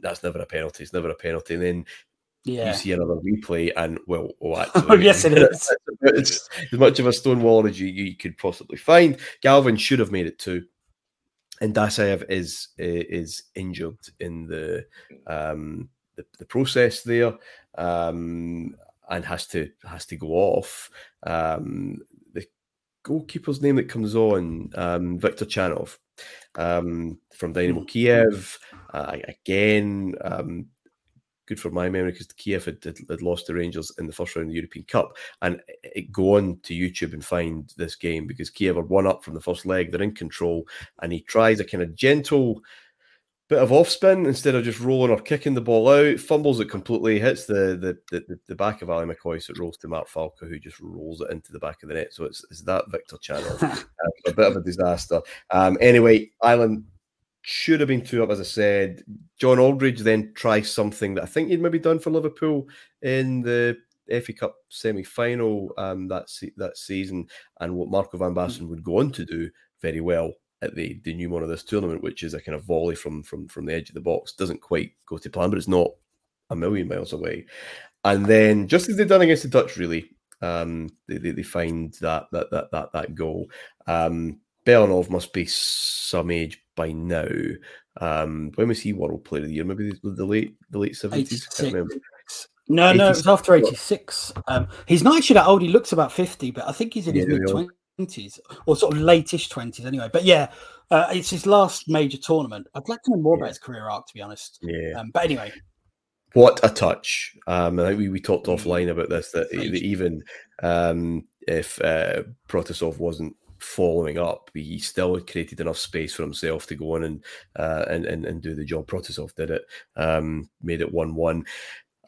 that's never a penalty. It's never a penalty. And then yeah. you see another replay, and well, oh, actually, oh, yes, it is. it's as much of a stone wall as you, you could possibly find. Galvin should have made it too. And Dasayev is is injured in the um, the, the process there um, and has to has to go off. Um, the goalkeeper's name that comes on, um, Viktor Chanov um, from Dynamo mm. Kiev. Uh, again, um, good for my memory because Kiev had, had, had, lost the Rangers in the first round of the European Cup. And it, go on to YouTube and find this game because Kiev are one up from the first leg. They're in control, and he tries a kind of gentle bit of off spin instead of just rolling or kicking the ball out. Fumbles it completely, hits the the, the, the back of Ally McCoist, so it rolls to Mark Falco, who just rolls it into the back of the net. So it's, it's that Viktor Chanov. uh, a bit of a disaster. Um, anyway, Ireland should have been two up, as I said. John Aldridge then tries something that I think he'd maybe done for Liverpool in the FA Cup semi final um, that se- that season, and what Marco van Basten would go on to do very well at the denouement of this tournament, which is a kind of volley from from from the edge of the box. Doesn't quite go to plan, but it's not a million miles away. And then, just as they've done against the Dutch, really, um, they, they, they find that that that that that goal. Um, Belanov must be some age by now. Um, when was he World Player of the Year? Maybe the, the late the late seventies. No, no, it was after eighty six. Um, he's not actually that old. He looks about fifty, but I think he's in his yeah, mid twenties or sort of lateish twenties anyway. But yeah, uh, it's his last major tournament. I'd like to know more yeah. about his career arc, to be honest. Yeah. Um, but anyway, what a touch! Um, I think we, we talked offline about this that, that even um, if uh, Protasov wasn't following up, he still had created enough space for himself to go on and uh, and, and and do the job. Protasov did it, um, made it one one,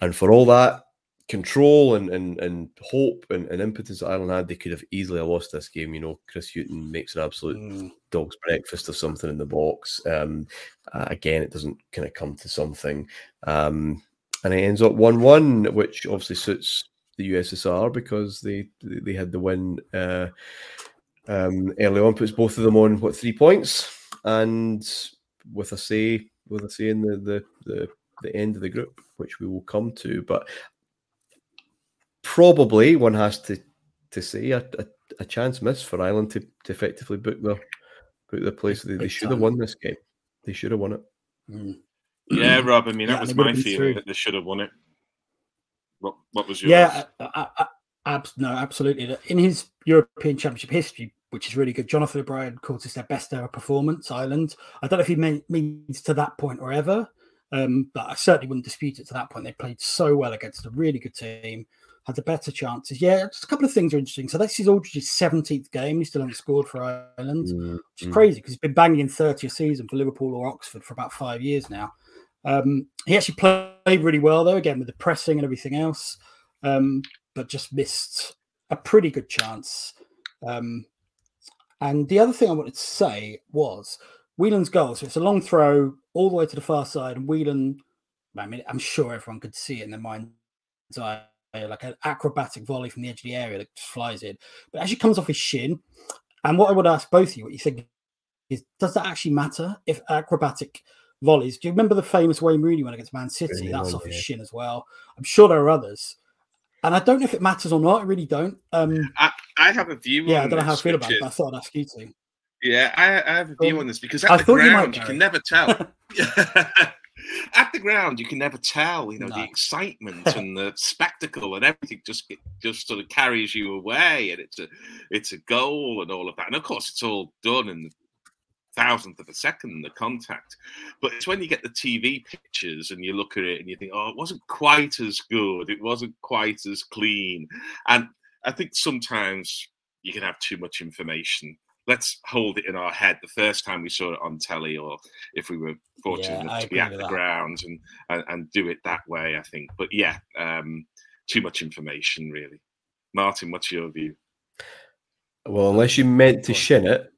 and for all that control and and, and hope and, and impetus that Ireland had, they could have easily lost this game. You know, Chris Hughton makes an absolute mm. dog's breakfast of something in the box. Um, uh, again, it doesn't kind of come to something, um, and it ends up one one, which obviously suits the USSR because they they had the win. Uh, um, early on, puts both of them on what three points, and with a say, with a say in the the the, the end of the group, which we will come to. But probably one has to to say a, a, a chance miss for Ireland to, to effectively book the book the place. They, they should have won this game. They should have won it. Mm. Yeah, Rob. I mean, that yeah, was my feeling that they should have won it. What What was your? Yeah, I, I, I, no, absolutely. In his European Championship history, which is really good. Jonathan O'Brien calls this their best ever performance, Ireland. I don't know if he means to that point or ever, um, but I certainly wouldn't dispute it to that point. They played so well against a really good team, had the better chances. Yeah, just a couple of things are interesting. So this is Aldridge's 17th game. He still hasn't scored for Ireland, mm-hmm. which is crazy because he's been banging in 30 a season for Liverpool or Oxford for about five years now. Um, he actually played really well, though, again, with the pressing and everything else, um, but just missed a pretty good chance. Um, and the other thing I wanted to say was Whelan's goal. So it's a long throw all the way to the far side, and Whelan, I mean, I'm sure everyone could see it in their mind's eye, like an acrobatic volley from the edge of the area that just flies in. But actually comes off his shin. And what I would ask both of you, what you think is, does that actually matter if acrobatic volleys? Do you remember the famous Wayne Rooney one against Man City? Really That's off his shin as well. I'm sure there are others. And I don't know if it matters or not. I really don't. Um, I, I have a view. Yeah, I don't know how I feel about it. I thought I'd ask you to. Yeah, I, I have a view um, on this because at I the ground you, you can never tell. at the ground you can never tell. You know no. the excitement and the spectacle and everything just just sort of carries you away, and it's a it's a goal and all of that. And of course, it's all done in the thousandth of a second the contact but it's when you get the tv pictures and you look at it and you think oh it wasn't quite as good it wasn't quite as clean and i think sometimes you can have too much information let's hold it in our head the first time we saw it on telly or if we were fortunate yeah, enough to be at the that. ground and, and, and do it that way i think but yeah um too much information really martyn what's your view well unless you meant to shin it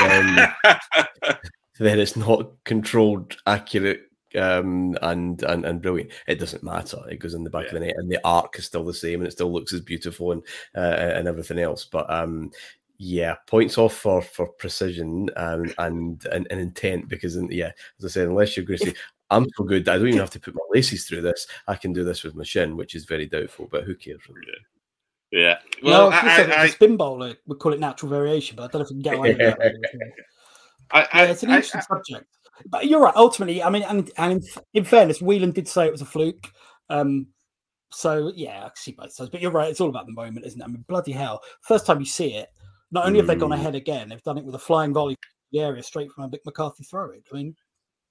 then, then it's not controlled, accurate, um, and, and and brilliant. It doesn't matter. It goes in the back yeah. of the net, and the arc is still the same, and it still looks as beautiful and uh, and everything else. But um, yeah, points off for for precision and and and, and intent because yeah, as I said, unless you're going to say. I'm so good I don't even have to put my laces through this. I can do this with my shin, which is very doubtful. But who cares? Really? Yeah. Yeah. Well, no, I, I, I, spin bowler, we call it natural variation, but I don't know if we can get away with that. I, yeah, it's an interesting subject. But you're right. Ultimately, I mean, and, and in, in, fairness, Whelan did say it was a fluke. Um, so yeah, I see both sides. But you're right. It's all about the moment, isn't it? I mean, bloody hell! First time you see it, not only have they gone mm. ahead again, they've done it with a flying volley the area straight from a Mick McCarthy throw. It. I mean,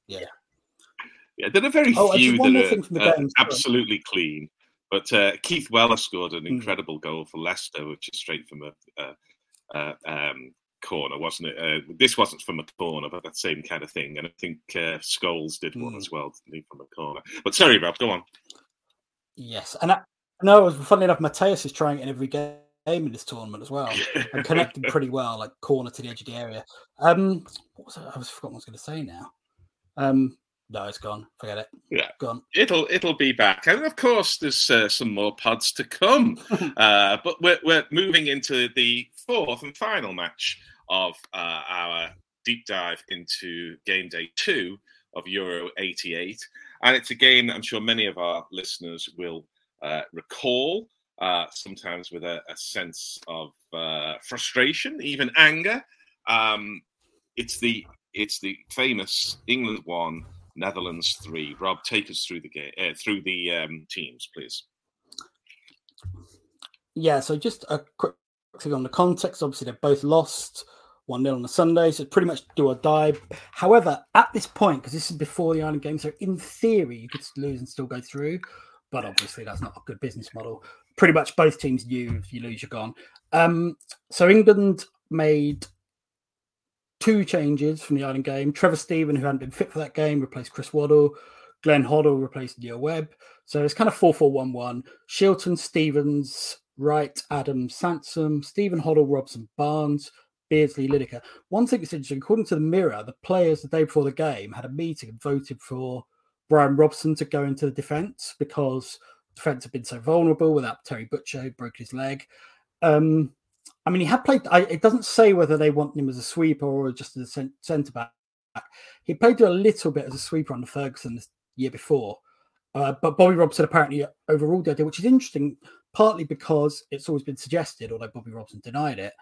yeah. Yeah, there are very oh, few that are uh, absolutely clean. But uh, Keith Weller scored an hmm. incredible goal for Leicester, which is straight from a, a, a um, corner, wasn't it? Uh, this wasn't from a corner, but that same kind of thing. And I think uh, Scholes did one mm. as well from a corner. But sorry, Rob, go on. Yes, and I, no, funny enough, Matthäus is trying it in every game in this tournament as well, and connecting pretty well, like corner to the edge of the area. Um, what was I, I was forgotten what I was going to say now. Um, no, it's gone. Forget it. Yeah, gone. It'll it'll be back, and of course, there's uh, some more pods to come. uh, but we're we're moving into the fourth and final match of uh, our deep dive into game day two of Euro '88, and it's a game that I'm sure many of our listeners will uh, recall. Uh, sometimes with a, a sense of uh, frustration, even anger. Um, it's the it's the famous England one Netherlands three. Rob, take us through the game, uh, through the um, teams, please. Yeah, so just a quick thing on the context. Obviously, they're both lost. 1 0 on the Sunday, so pretty much do or die. However, at this point, because this is before the Ireland game, so in theory, you could lose and still go through, but obviously, that's not a good business model. Pretty much both teams knew if you lose, you're gone. Um, so England made two changes from the Ireland game. Trevor Steven, who hadn't been fit for that game, replaced Chris Waddle. Glenn Hoddle replaced Neil Webb. So it's kind of 4 4 1 1. Shilton, Stevens, Wright, Adams, Sansom, Steven Hoddle, Robson, Barnes, Beardsley, Lineker. One thing that's interesting, according to the Mirror, the players the day before the game had a meeting and voted for Brian Robson to go into the defence because defence had been so vulnerable without Terry Butcher, who broke his leg. Um, I mean, he had played. I, it doesn't say whether they want him as a sweeper or just as a centre back. He played a little bit as a sweeper under Ferguson the year before, uh, but Bobby Robson apparently overruled the idea, which is interesting, partly because it's always been suggested, although Bobby Robson denied it,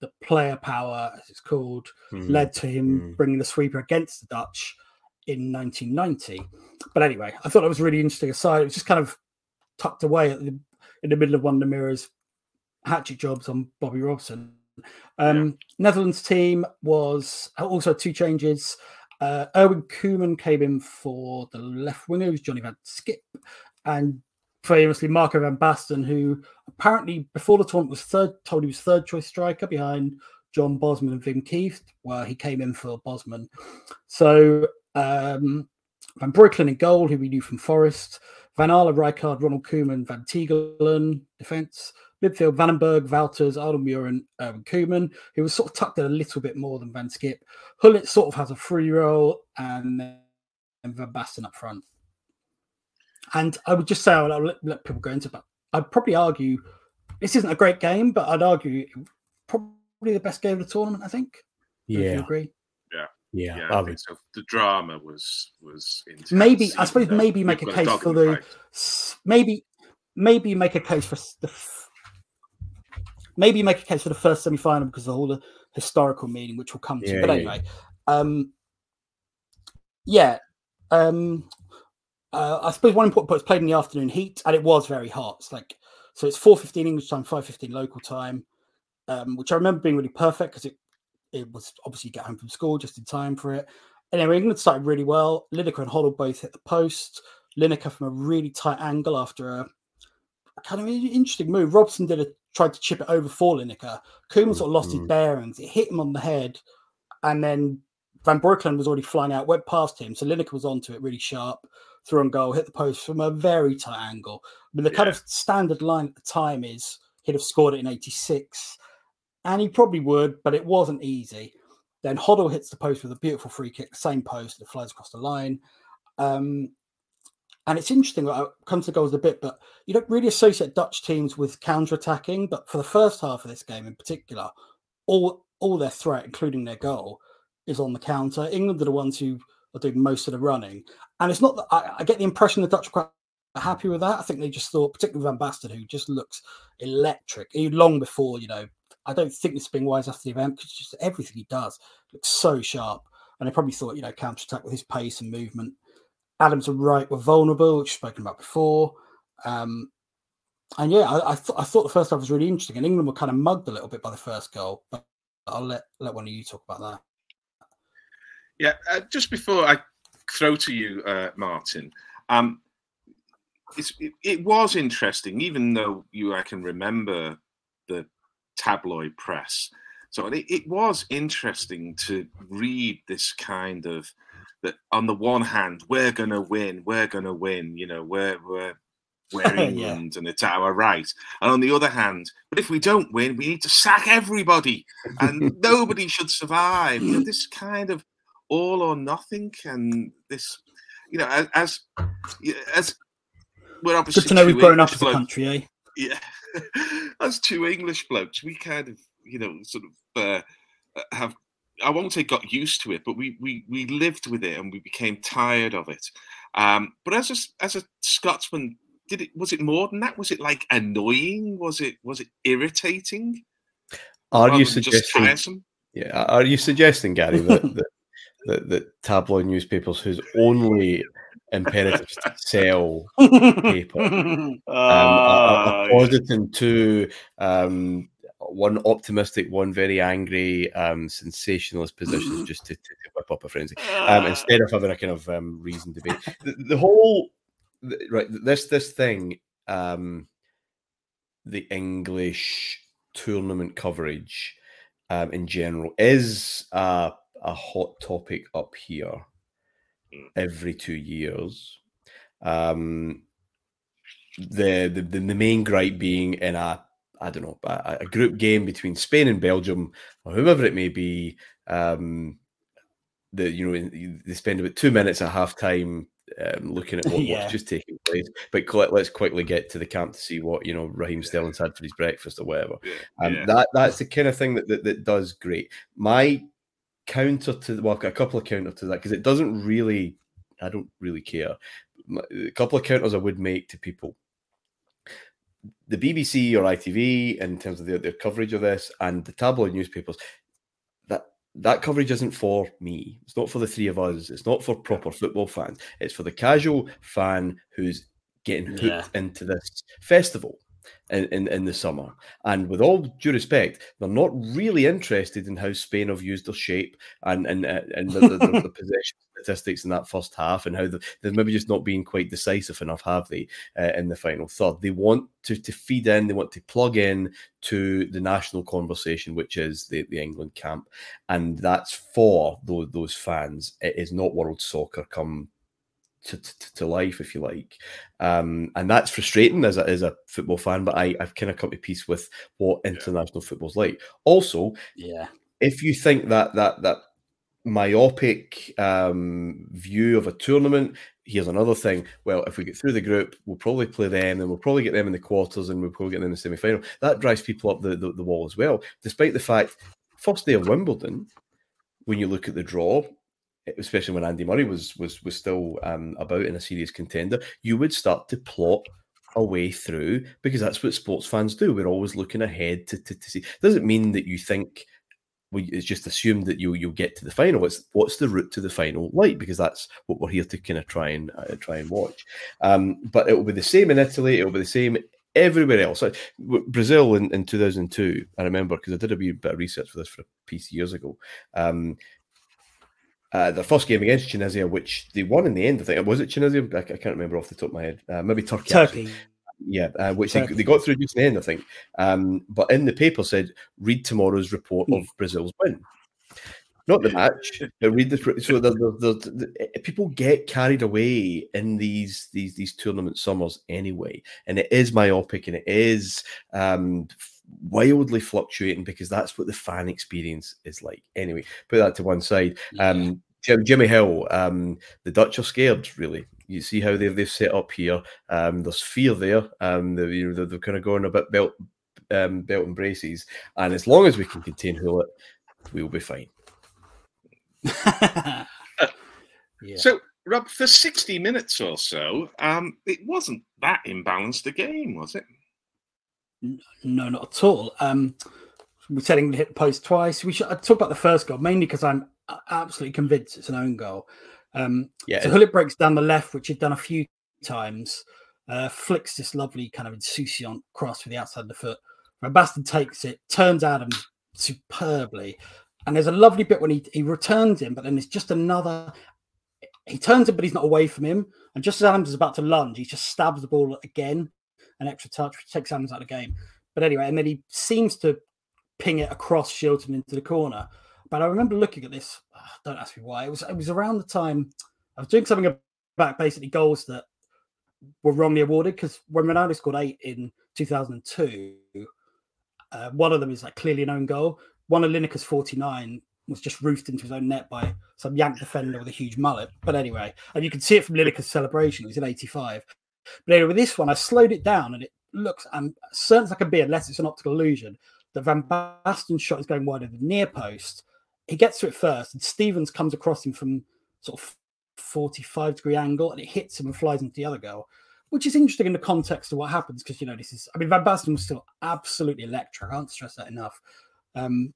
that player power, as it's called, mm. led to him mm. bringing the sweeper against the Dutch in 1990. But anyway, I thought it was really interesting aside. It was just kind of tucked away the, in the middle of one of the mirrors hatchet jobs on Bobby Robson. Um, yeah. Netherlands team was also two changes. Uh, Erwin Koeman came in for the left winger, who's Johnny Van Schip, and famously Marco van Basten, who apparently before the tournament was third, told he was third choice striker behind John Bosman and Wim Kieft, where he came in for Bosman. So um, Van Breukelen in goal, who we knew from Forest. Van Aerle, Rijkaard, Ronald Koeman, Van Tiggelen, defence. Midfield, Vanenburg, Wouters, Aldermuir, and um, Koeman, who was sort of tucked in a little bit more than Van Schip. Gullit sort of has a free role, and then Van Basten up front. And I would just say, I'll let, let people go into but I'd probably argue this isn't a great game, but I'd argue probably the best game of the tournament, I think. Yeah. you agree? Yeah. Yeah, I think so. The drama was was intense. Maybe I suppose maybe make a case for the maybe maybe make a case for the maybe make a case for the first semi final because of all the historical meaning, which we'll come to. Yeah, but anyway, yeah. um, yeah, um, uh, I suppose one important point was played in the afternoon heat, and it was very hot. It's like so it's four fifteen English time, five fifteen local time, um, which I remember being really perfect because it it was obviously get home from school just in time for it. Anyway, England started really well. Lineker and Hoddle both hit the post. Lineker from a really tight angle after a, kind of interesting move. Robson did a tried to chip it over for Lineker. Koeman sort of lost mm-hmm. his bearings. It hit him on the head, and then Van Breukelen was already flying out, went past him. So Lineker was onto it really sharp, threw on goal, hit the post from a very tight angle. But the yeah. kind of standard line at the time is he'd have scored it in 86 and he probably would, but it wasn't easy. Then Hoddle hits the post with a beautiful free kick, same post, it flies across the line. Um, and it's interesting, I'll come to the goals a bit, but you don't really associate Dutch teams with counter-attacking. But for the first half of this game in particular, all all their threat, including their goal, is on the counter. England are the ones who are doing most of the running. And it's not that I, I get the impression the Dutch are happy with that. I think they just thought, particularly Van Basten, who just looks electric, long before, you know, I don't think this being wise after the event because just everything he does looks so sharp. And I probably thought, you know, counter attack with his pace and movement. Adams and Wright were vulnerable, which we've spoken about before. Um, and yeah, I, I, th- I thought the first half was really interesting, and England were kind of mugged a little bit by the first goal. But I'll let let one of you talk about that. Yeah, uh, just before I throw to you, uh, Martyn, um, it, it was interesting, even though you I can remember the tabloid press So it, it was interesting to read this kind of that. On the one hand, we're going to win, we're going to win. You know, we're we're we're England yeah. and it's our right. And on the other hand, but if we don't win, we need to sack everybody and nobody should survive. You know, this kind of all or nothing and this, you know, as as, as we're obviously good to know we've grown up as a country, eh? Yeah, as two English blokes, we kind of, you know, sort of uh, have. I won't say got used to it, but we we we lived with it and we became tired of it. Um, but as a as a Scotsman did it was it more than that? Was it like annoying? Was it was it irritating? Are you suggesting? Yeah, are you suggesting, Gary, that, that, that, that tabloid newspapers whose only imperative to sell paper um, uh, are positing to um, one optimistic, one very angry, um, sensationalist positions just to, to, whip up a frenzy um, instead of having a kind of um, reasoned debate. The, the whole right this this thing um the english tournament coverage um in general is a, a hot topic up here. Every two years um the the, the main gripe being in a I don't know a, a group game between Spain and Belgium or whoever it may be. Um, the you know they spend about two minutes at half time um, looking at what, yeah. what's just taking place. But let's quickly get to the camp to see what you know Raheem Sterling's had for his breakfast or whatever. Um, yeah. That that's the kind of thing that, that, that does great. My counter to well, a couple of counter to that because it doesn't really, I don't really care. A couple of counters I would make to people. The BBC or ITV, in terms of their, their coverage of this, and the tabloid newspapers, that that coverage isn't for me. It's not for the three of us. It's not for proper football fans. It's for the casual fan who's getting hooked yeah. into this festival in, in, in, the summer. And with all due respect, they're not really interested in how Spain have used their shape and and, uh, and the, the, the, the possession statistics in that first half and how the, they've maybe just not been quite decisive enough, have they, uh, in the final third? They want to, to feed in, they want to plug in to the national conversation, which is the, the England camp. And that's for those, those fans. It is not world soccer come to, to, to, life, if you like. Um, and that's frustrating as a, as a football fan, but I, I've kind of come to peace with what international yeah. football's like. Also, yeah, if you think that that that myopic um, view of a tournament, here's another thing. Well, if we get through the group, we'll probably play them, and we'll probably get them in the quarters, and we'll probably get them in the semi final. That drives people up the, the, the wall as well, despite the fact first day of Wimbledon, when you look at the draw, especially when Andy Murray was was was still um, about in a serious contender, you would start to plot a way through because that's what sports fans do. We're always looking ahead to, to, to see. Doesn't mean that you think we, it's just assumed that you'll you'll get to the final. It's what's the route to the final like because that's what we're here to kind of try and uh, try and watch. Um, but it will be the same in Italy. It will be the same everywhere else. Brazil in, in 2002, I remember because I did a bit of research for this for a piece years ago. Um, uh, their first game against Tunisia, which they won in the end. I think was it Tunisia. I, I can't remember off the top of my head. Uh, maybe Turkey. Turkey. Yeah, uh, which they, they, got through just in the end, I think. Um, but in the paper said, read tomorrow's report of Brazil's win. Not the match. read the so the, the, the, people get carried away in these these these tournament summers anyway, and it is myopic and it is um, wildly fluctuating because that's what the fan experience is like. Anyway, put that to one side. Um, Jim, Jimmy Hill, um, the Dutch are scared, really. You see how they've, they've set up here. Um, there's fear there. Um, they're, you know, they're, they're kind of going a bit belt, um, belt and braces. And as long as we can contain Gullit, we'll be fine. yeah. So, Rob, for 60 minutes or so, um, it wasn't that imbalanced a game, was it? No, not at all. Um, we're telling to hit the post twice. We should I talk about the first goal mainly because I'm absolutely convinced it's an own goal. Um, yeah. So Gullit breaks down the left, which he'd done a few times. Uh, flicks this lovely kind of insouciant cross with the outside of the foot. Basten takes it, turns Adam superbly, and there's a lovely bit when he he returns him, but then it's just another. He turns it, but he's not away from him. And just as Adams is about to lunge, he just stabs the ball again, an extra touch, which takes Adams out of the game. But anyway, and then he seems to ping it across Shilton into the corner. But I remember looking at this. don't ask me why. It was it was around the time I was doing something about basically goals that were wrongly awarded because when Ronaldo scored eight in 2002, uh, one of them is like clearly an own goal. One of Lineker's 49 was just roofed into his own net by some Yank defender with a huge mullet. But anyway, and you can see it from Lineker's celebration. He's in 85. But anyway, with this one, I slowed it down and it looks, I'm certain as I can be, unless it's an optical illusion, that Van Basten's shot is going wide of the near post. He gets to it first, and Stevens comes across him from sort of 45 degree angle and it hits him and flies into the other goal, which is interesting in the context of what happens because, you know, this is, I mean, Van Basten was still absolutely electric. I can't stress that enough. Um,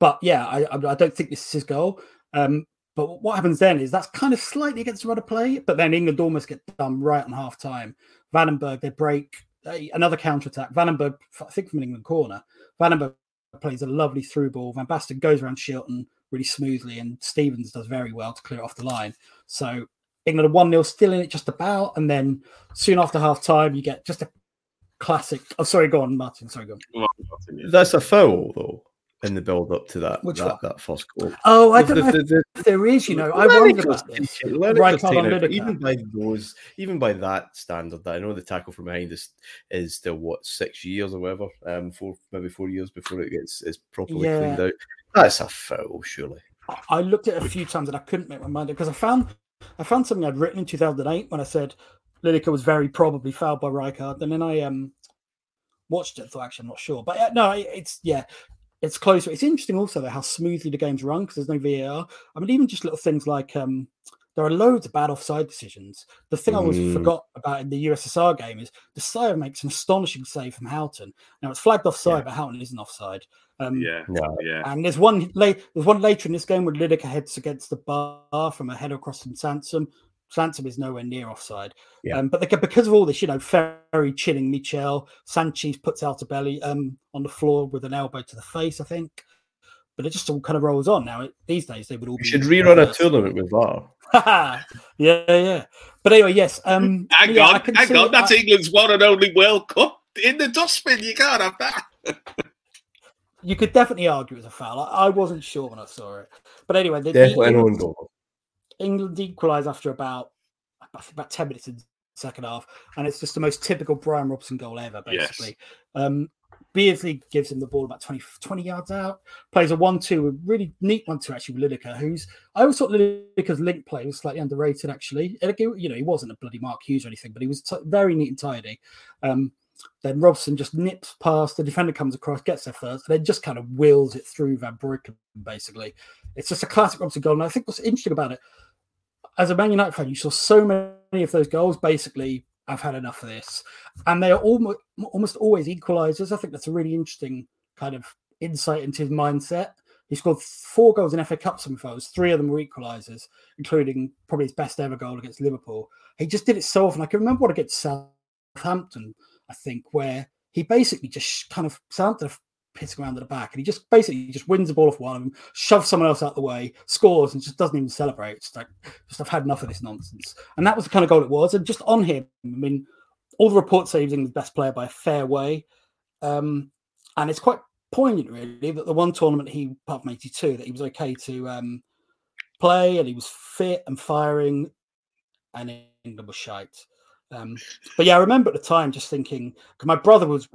but yeah, I, I don't think this is his goal. Um, but what happens then is that's kind of slightly against the run of play, but then England almost get done right on half time. Vanenburg, they break another counter attack. Vanenburg, I think from an England corner, Vanenburg plays a lovely through ball. Van Basten goes around Shilton really smoothly, and Stevens does very well to clear it off the line. So England are 1 0 still in it just about. And then soon after half time, you get just a classic. Oh, sorry, go on, Martyn. Sorry, go on. That's a foul, though in the build up to that Which that, that first goal. Oh, I don't the, know the, there is. You know, I wonder about this. Right even by those, even by that standard, that I know the tackle from behind is is still what six years or whatever, um, four maybe four years before it gets is properly yeah. cleaned out. That's a foul, surely. I looked at it a few times and I couldn't make my mind up because I found I found something I'd written in 2008 when I said Lineker was very probably fouled by Rijkaard, and then I um watched it. Thought actually I'm not sure, but uh, no, it's yeah, it's closer. It's interesting also though how smoothly the game's run because there's no VAR. I mean, even just little things like um, there are loads of bad offside decisions. The thing mm. I always forgot about in the USSR game is Dasayev makes an astonishing save from Houghton. Now it's flagged offside, yeah. but Houghton isn't offside. Um, yeah, yeah. And there's one late. There's one later in this game where Lineker heads against the bar from a header across from Sansom. Sansom is nowhere near offside. Yeah. Um, but they, because of all this, you know, Ferri chilling Michel, Sanchez puts out Altobelli um, on the floor with an elbow to the face, I think. But it just all kind of rolls on now. It, these days, they would all. You should rerun a tournament with VAR. yeah, yeah. But anyway, yes. Um, hang yeah, on, hang on. That's I, England's one and only World Cup in the dustbin. You can't have that. you could definitely argue it was a foul. I, I wasn't sure when I saw it, but anyway, the, definitely the, England, England equalised after about about ten minutes in the second half, and it's just the most typical Brian Robson goal ever, basically. Yes. Um, Beardsley gives him the ball about 20, 20 yards out, plays a 1 2, a really neat 1 2 actually with Lineker, who's I always thought Lineker's link play was slightly underrated actually. You know, he wasn't a bloody Mark Hughes or anything, but he was t- very neat and tidy. Um, then Robson just nips past, the defender comes across, gets there first, and then just kind of wheels it through Van Breukelen, basically. It's just a classic Robson goal. And I think what's interesting about it, as a Man United fan, you saw so many of those goals basically I've had enough of this. And they are almost almost always equalizers. I think that's a really interesting kind of insight into his mindset. He scored four goals in FA Cup semi-finals. Three of them were equalisers, including probably his best ever goal against Liverpool. He just did it so often. I can remember what against Southampton, I think, where he basically just kind of Southampton pitting around at the back, and he just basically just wins the ball off one of them, shoves someone else out the way, scores, and just doesn't even celebrate. It's like, just I've had enough of this nonsense. And that was the kind of goal it was. And just on him, I mean, all the reports say he was England's best player by a fair way, um, and it's quite poignant, really, that the one tournament he, apart from '82, that he was okay to um, play, and he was fit and firing, and England was shite. Um, but yeah, I remember at the time just thinking, because my brother was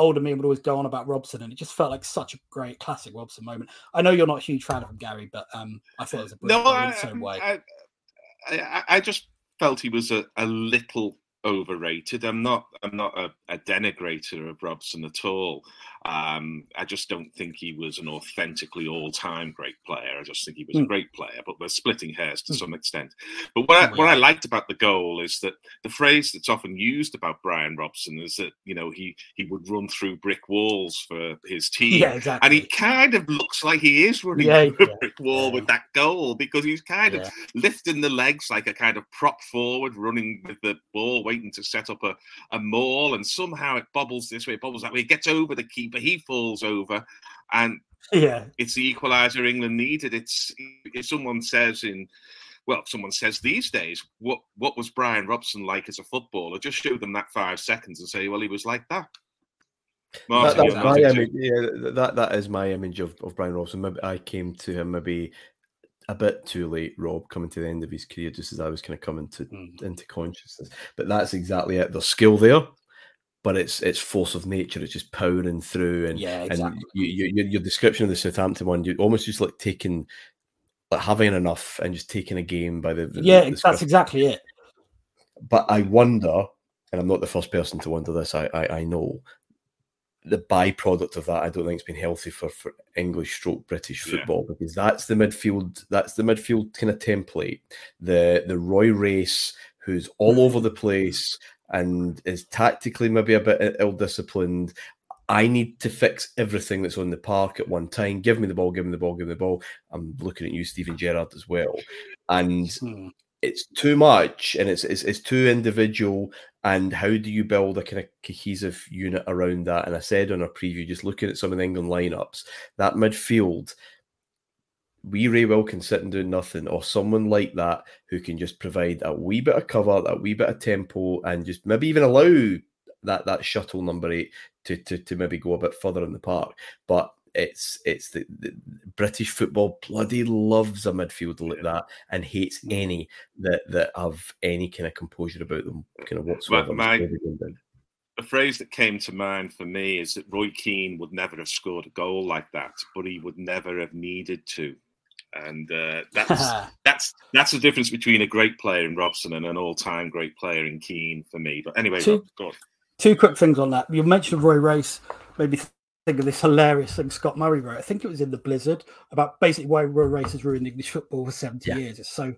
older me would always go on about Robson, and it just felt like such a great classic Robson moment. I know you're not a huge fan of him, Gary, but um, I thought it was a no, I, in the same way. I, I, I, just felt he was a, a little overrated. I'm not. I'm not a, a denigrator of Robson at all. Um, I just don't think he was an authentically all-time great player. I just think he was mm. a hmm. great player, but we're splitting hairs to mm. some extent. But what I, what I liked about the goal is that the phrase that's often used about Brian Robson is that you know he he would run through brick walls for his team, yeah, exactly. and he kind of looks like he is running yeah, through yeah, a brick wall with that goal because he's kind of lifting the legs like a kind of prop forward, running with the ball, waiting to set up a, a maul, and somehow it bobbles this way, it bobbles that way, it gets over the keeper, he falls over, and yeah, it's the equaliser England needed. It's if someone says in well, someone says these days, what what was Brian Robson like as a footballer? Just show them that five seconds and say, well, he was like that. Martyn, that, that's my image. Yeah, that that is my image of, of Brian Robson. Maybe I came to him maybe a bit too late, Rob, coming to the end of his career, just as I was kind of coming to Mm. into consciousness. But that's exactly it. There's skill there, but it's it's force of nature. It's just powering through, and Yeah, and you, you, your, your description of the Southampton one, you almost just like taking, like having enough and just taking a game by the, the yeah, the that's exactly it. But I wonder, and I'm not the first person to wonder this. I I, I know the byproduct of that. I don't think it's been healthy for, for English stroke British Yeah. football because that's the midfield. That's the midfield kind of template. The the Roy Race, who's all over the place and is tactically maybe a bit ill disciplined. I need to fix everything that's on the park at one time. Give me the ball, give me the ball, give me the ball. I'm looking at you, Steven Gerrard, as well. And Hmm. It's too much and it's, it's it's too individual and how do you build a kind of cohesive unit around that and i said on our preview just looking at some of the england lineups that midfield we Ray Wilkins sitting doing nothing, or someone like that who can just provide a wee bit of cover, a wee bit of tempo, and just maybe even allow that that shuttle number eight to to, to maybe go a bit further in the park. But it's it's the, the British football bloody loves a midfielder like that and hates any that that have any kind of composure about them, kind of whatsoever. my- Just everything down. a phrase that came to mind for me is that Roy Keane would never have scored a goal like that, but he would never have needed to. And uh, that's that's that's the difference between a great player in Robson and an all-time great player in Keane for me. But anyway, Two- Rob, go on. Two quick things on that. You mentioned Roy Race. Maybe think of this hilarious thing Scott Murray wrote. I think it was in the Blizzard about basically why Roy Race has ruined English football for seventy Yeah. years. It's so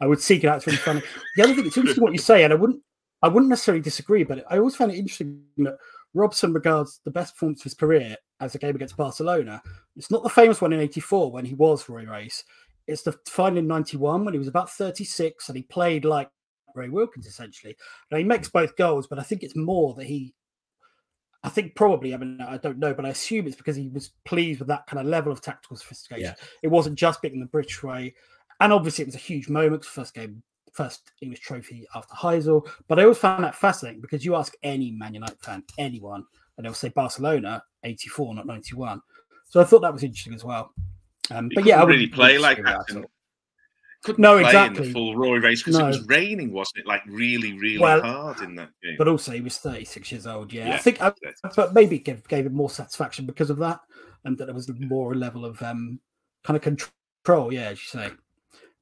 I would seek it out. It's really funny. The other thing, it's interesting what you say, and I wouldn't, I wouldn't necessarily disagree, but I always find it interesting that Robson regards the best performance of his career as a game against Barcelona. It's not the famous one in '84 when he was Roy Race. It's the final in '91 when he was about 36 and he played like Ray Wilkins essentially. Now he makes both goals, but I think it's more that he. I think probably, I mean, I don't know, but I assume it's because he was pleased with that kind of level of tactical sophistication. Yeah. It wasn't just beating the British way. And obviously, it was a huge moment, first game, first English trophy after Heysel. But I always found that fascinating because you ask any Man United fan, anyone, and they'll say Barcelona 84, not 91. So I thought that was interesting as well. Um, but yeah, I really play like that. with and at all. Couldn't No, play in exactly. the full Roy Race because No. it was raining, wasn't it? Like really, really Well, hard in that game. But also, he was 36 years old. Yeah, I think, I, but maybe it gave, gave him more satisfaction because of that, and that it was more a level of um, kind of control. Yeah, as you say.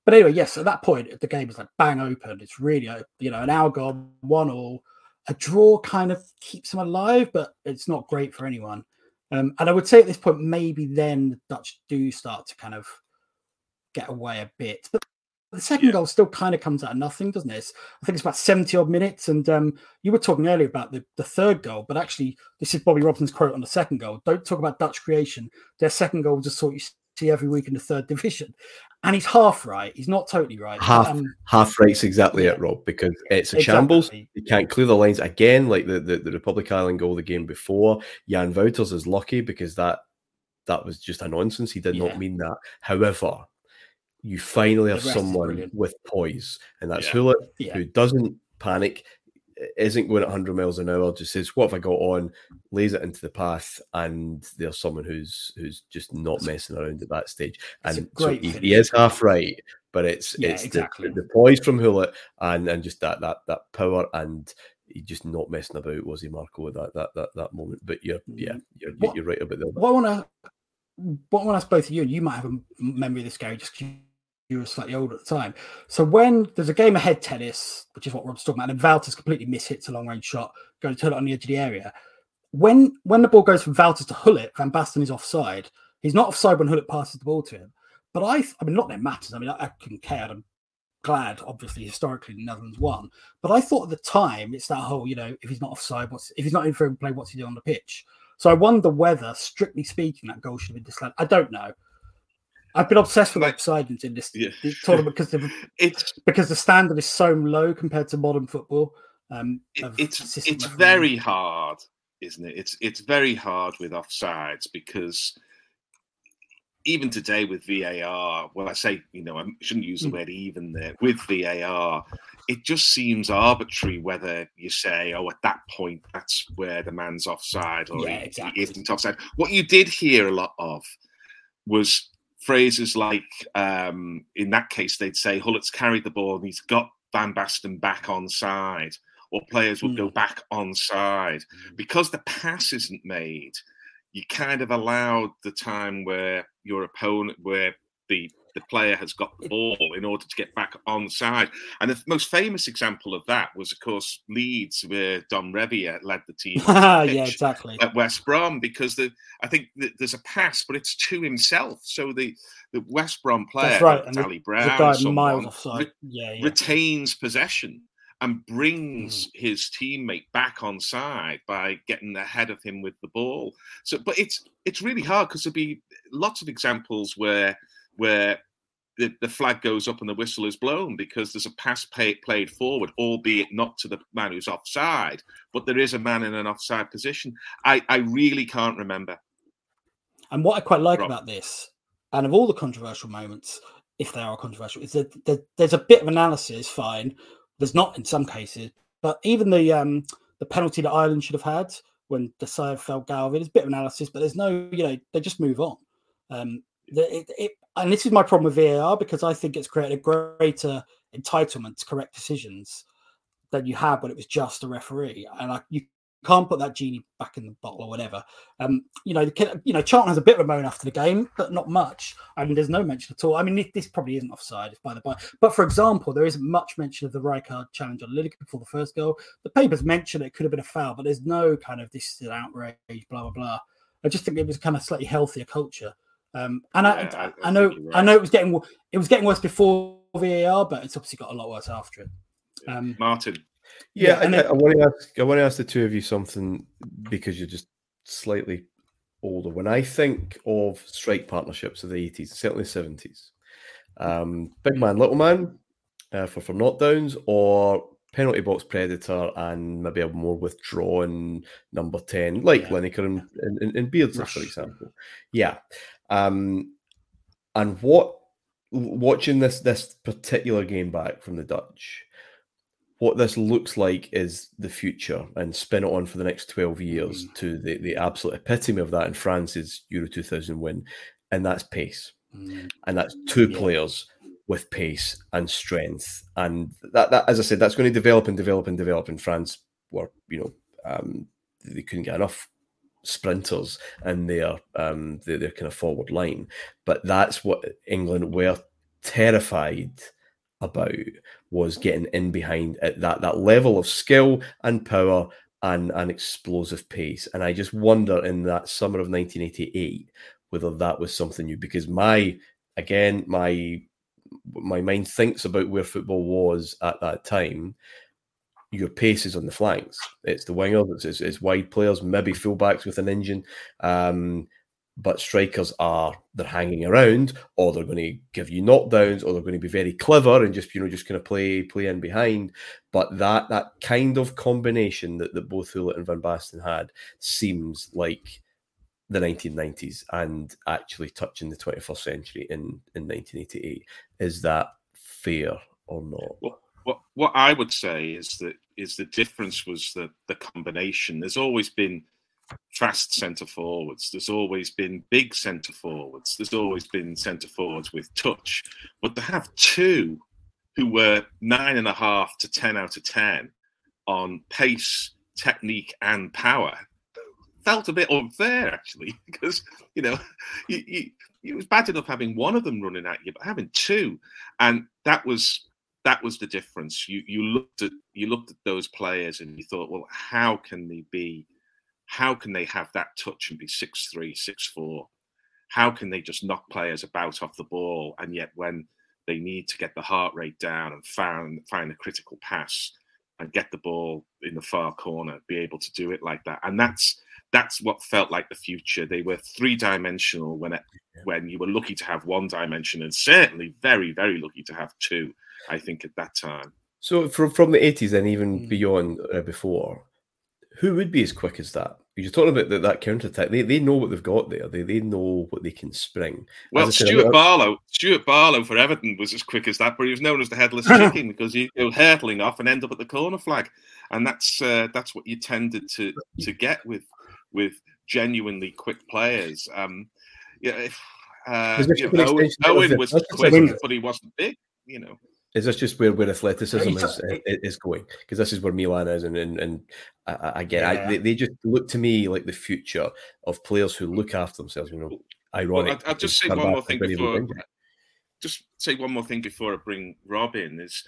But anyway, yes, at that point, the game is like bang open. It's really, uh, you know, an hour gone, one all. A draw kind of keeps him alive, but it's not great for anyone. Um, and I would say at this point, maybe then the Dutch do start to kind of get away a bit. But the second Yeah. goal still kind of comes out of nothing, doesn't it? It's- I think it's about 70 odd minutes. And um, you were talking earlier about the, the third goal, but actually, this is Bobby Robson's quote on the second goal. Don't talk about Dutch creation. Their second goal was just sort you see every week in the third division. And he's half right. He's not totally right. but, Half. um, Half right's exactly Yeah. it, Rob, because it's a shambles. exactly. You can't clear the lines again, like the, the, the Republic Ireland goal the game before. Jan Wouters is lucky because that that was just a nonsense. He did Yeah. not mean that. However, you finally have someone with poise, and that's Yeah. Gullit, Yeah. who doesn't panic, isn't going at 100 miles an hour, just says, What have I got on? lays it into the path, and there's someone who's who's just not messing around at that stage. And so he, he is half right, but it's Yeah, it's exactly. the, the poise from Gullit and and just that that that power and he just not messing about was he Marco at that that that, that moment. But you're yeah mm, you're, What- you're right about the What I want to, what I want to ask both of you, and you might have a memory of this, Gary, just 'cause you, were slightly older at the time. So when there's a game ahead tennis, which is what Rob's talking about, and Wouters completely mishits a long range shot, going to Gullit on the edge of the area. When when the ball goes from Wouters to Gullit, Van Basten is offside. He's not offside when Gullit passes the ball to him. But I, I mean, not that it matters. I mean, I, I couldn't care. I'm glad, obviously, historically, the Netherlands won. But I thought at the time, it's that whole, you know, if he's not offside, what's if he's not in for play, what's he doing on the pitch? So I wonder whether, strictly speaking, that goal should have been disallowed. I don't know. I've been obsessed with Like- in this, Yeah. this tournament because the it's because the standard is so low compared to modern football. Um, it- it's it's very hard, isn't it? It's it's very hard with offsides because even today with VAR, well, I say you know I shouldn't use the Mm. word even there with VAR, it just seems arbitrary whether you say, oh, at that point, that's where the man's offside or Yeah, he- exactly. he isn't offside. What you did hear a lot of was phrases like, um, in that case, they'd say, Gullit's carried the ball and he's got Van Basten back on side, or players would go back on side. Because the pass isn't made, you kind of allowed the time where your opponent, where the the player has got the ball in order to get back on side. And the most famous example of that was, of course, Leeds, where Don Revie led the team. the Ah, yeah, exactly. at West Brom because the I think that there's a pass, but it's to himself. So the the West Brom player, That's right. And the, Brown, someone, re- yeah, yeah. retains possession and brings his teammate back on side by getting ahead of him with the ball. So, but it's it's really hard because there'll be lots of examples where where the, the flag goes up and the whistle is blown because there's a pass pay, played forward, albeit not to the man who's offside, but there is a man in an offside position. I, I really can't remember. And what I quite like Rob. about this, and of all the controversial moments, if they are controversial, is that there, there's a bit of analysis. Fine, there's not in some cases, but even the um the penalty that Ireland should have had when Dasayev fell Galvin there's a bit of analysis, but there's no, you know, they just move on. Um, it, it, and this is my problem with VAR because I think it's created a greater entitlement to correct decisions than you had when it was just a referee, and I, you can't put that genie back in the bottle or whatever. Um, you know, the, you know, Charlton has a bit of a moan after the game, but not much. I mean, there's no mention at all. I mean, this, probably isn't offside, by the by. But for example, there isn't much mention of the Rijkaard challenge on Lineker before the first goal. The papers mention it could have been a foul, but there's no kind of this is an outrage, blah blah blah. I just think it was kind of slightly healthier culture. Um, and I, Yeah, I- I I, know, think you're I know it was getting it was getting worse before VAR, but it's obviously got a lot worse after it. Um, Martyn, Yeah, Yeah, I, and I, it- I want to ask. I want to ask the two of you something because you're just slightly older. When I think of strike partnerships of the eighties, certainly seventies, um, big man, little man, uh, for for knockdowns, or penalty box predator, and maybe a more withdrawn number ten, like Yeah. Lineker and, and, and, and Beardsley, for example. Yeah, um, and what watching this this particular game back from the Dutch what this looks like is the future and spin it on for the next 12 years Mm. to the, the absolute epitome of that in France's Euro 2000 win. And that's pace. mm, And that's two Yeah. players with pace and strength. And that, that, as I said, that's going to develop and develop and develop in France, where, you know, um, they couldn't get enough sprinters in their, um, their, their kind of forward line. But that's what England were terrified about was getting in behind at that that level of skill and power and an explosive pace. And I just wonder in that summer of 1988 whether that was something new because my again my my mind thinks about where football was at that time. Your pace is on the flanks. It's the wingers. It's, it's, it's wide players, maybe fullbacks with an engine. Um, but strikers are they're hanging around, or they're going to give you knockdowns, or they're going to be very clever and just you know just kind of play play in behind. But that that kind of combination that, that both Gullit and Van Basten had seems like the 1990s and actually touching the 21st century in in 1988. Is that fair or not? what what I would say is that is the difference was the the combination. There's always been fast centre forwards. There's always been big centre forwards. There's always been centre forwards with touch. But to have two who were nine and a half to ten out of ten on pace, technique, and power felt a bit unfair actually because you know you, you, it was bad enough having one of them running at you, but having two, and that was that was the difference. You you looked at you looked at those players and you thought, well, how can they be? How can they have that touch and be six three, six four? How can they just knock players about off the ball and yet when they need to get the heart rate down and find find a critical pass and get the ball in the far corner, be able to do it like that? And that's that's what felt like the future. They were three dimensional when it, when you were lucky to have one dimension, and certainly very very lucky to have two. I think at that time. So from from the 80s and even Mm. beyond uh, before, who would be as quick as that? you're talking about that, that counter attack. They they know what they've got there. They they know what they can spring. Well, As said, Stuart I- Barlow, Stuart Barlow for Everton was as quick as that, but he was known as the headless chicken because you go hurtling off and end up at the corner flag, and that's uh, that's what you tended to to get with with genuinely quick players. Um, yeah, if, uh, you know, Owen, Owen was quick, but he wasn't big. You know, Is this just where, where athleticism is, is is going? Because this is where Milan is, and and, and I- I, I get I, they, they just look to me like the future of players who look after themselves. You know, Well, ironic. I'll, I'll just say one more thing before. Just say one more thing before I bring Rob in is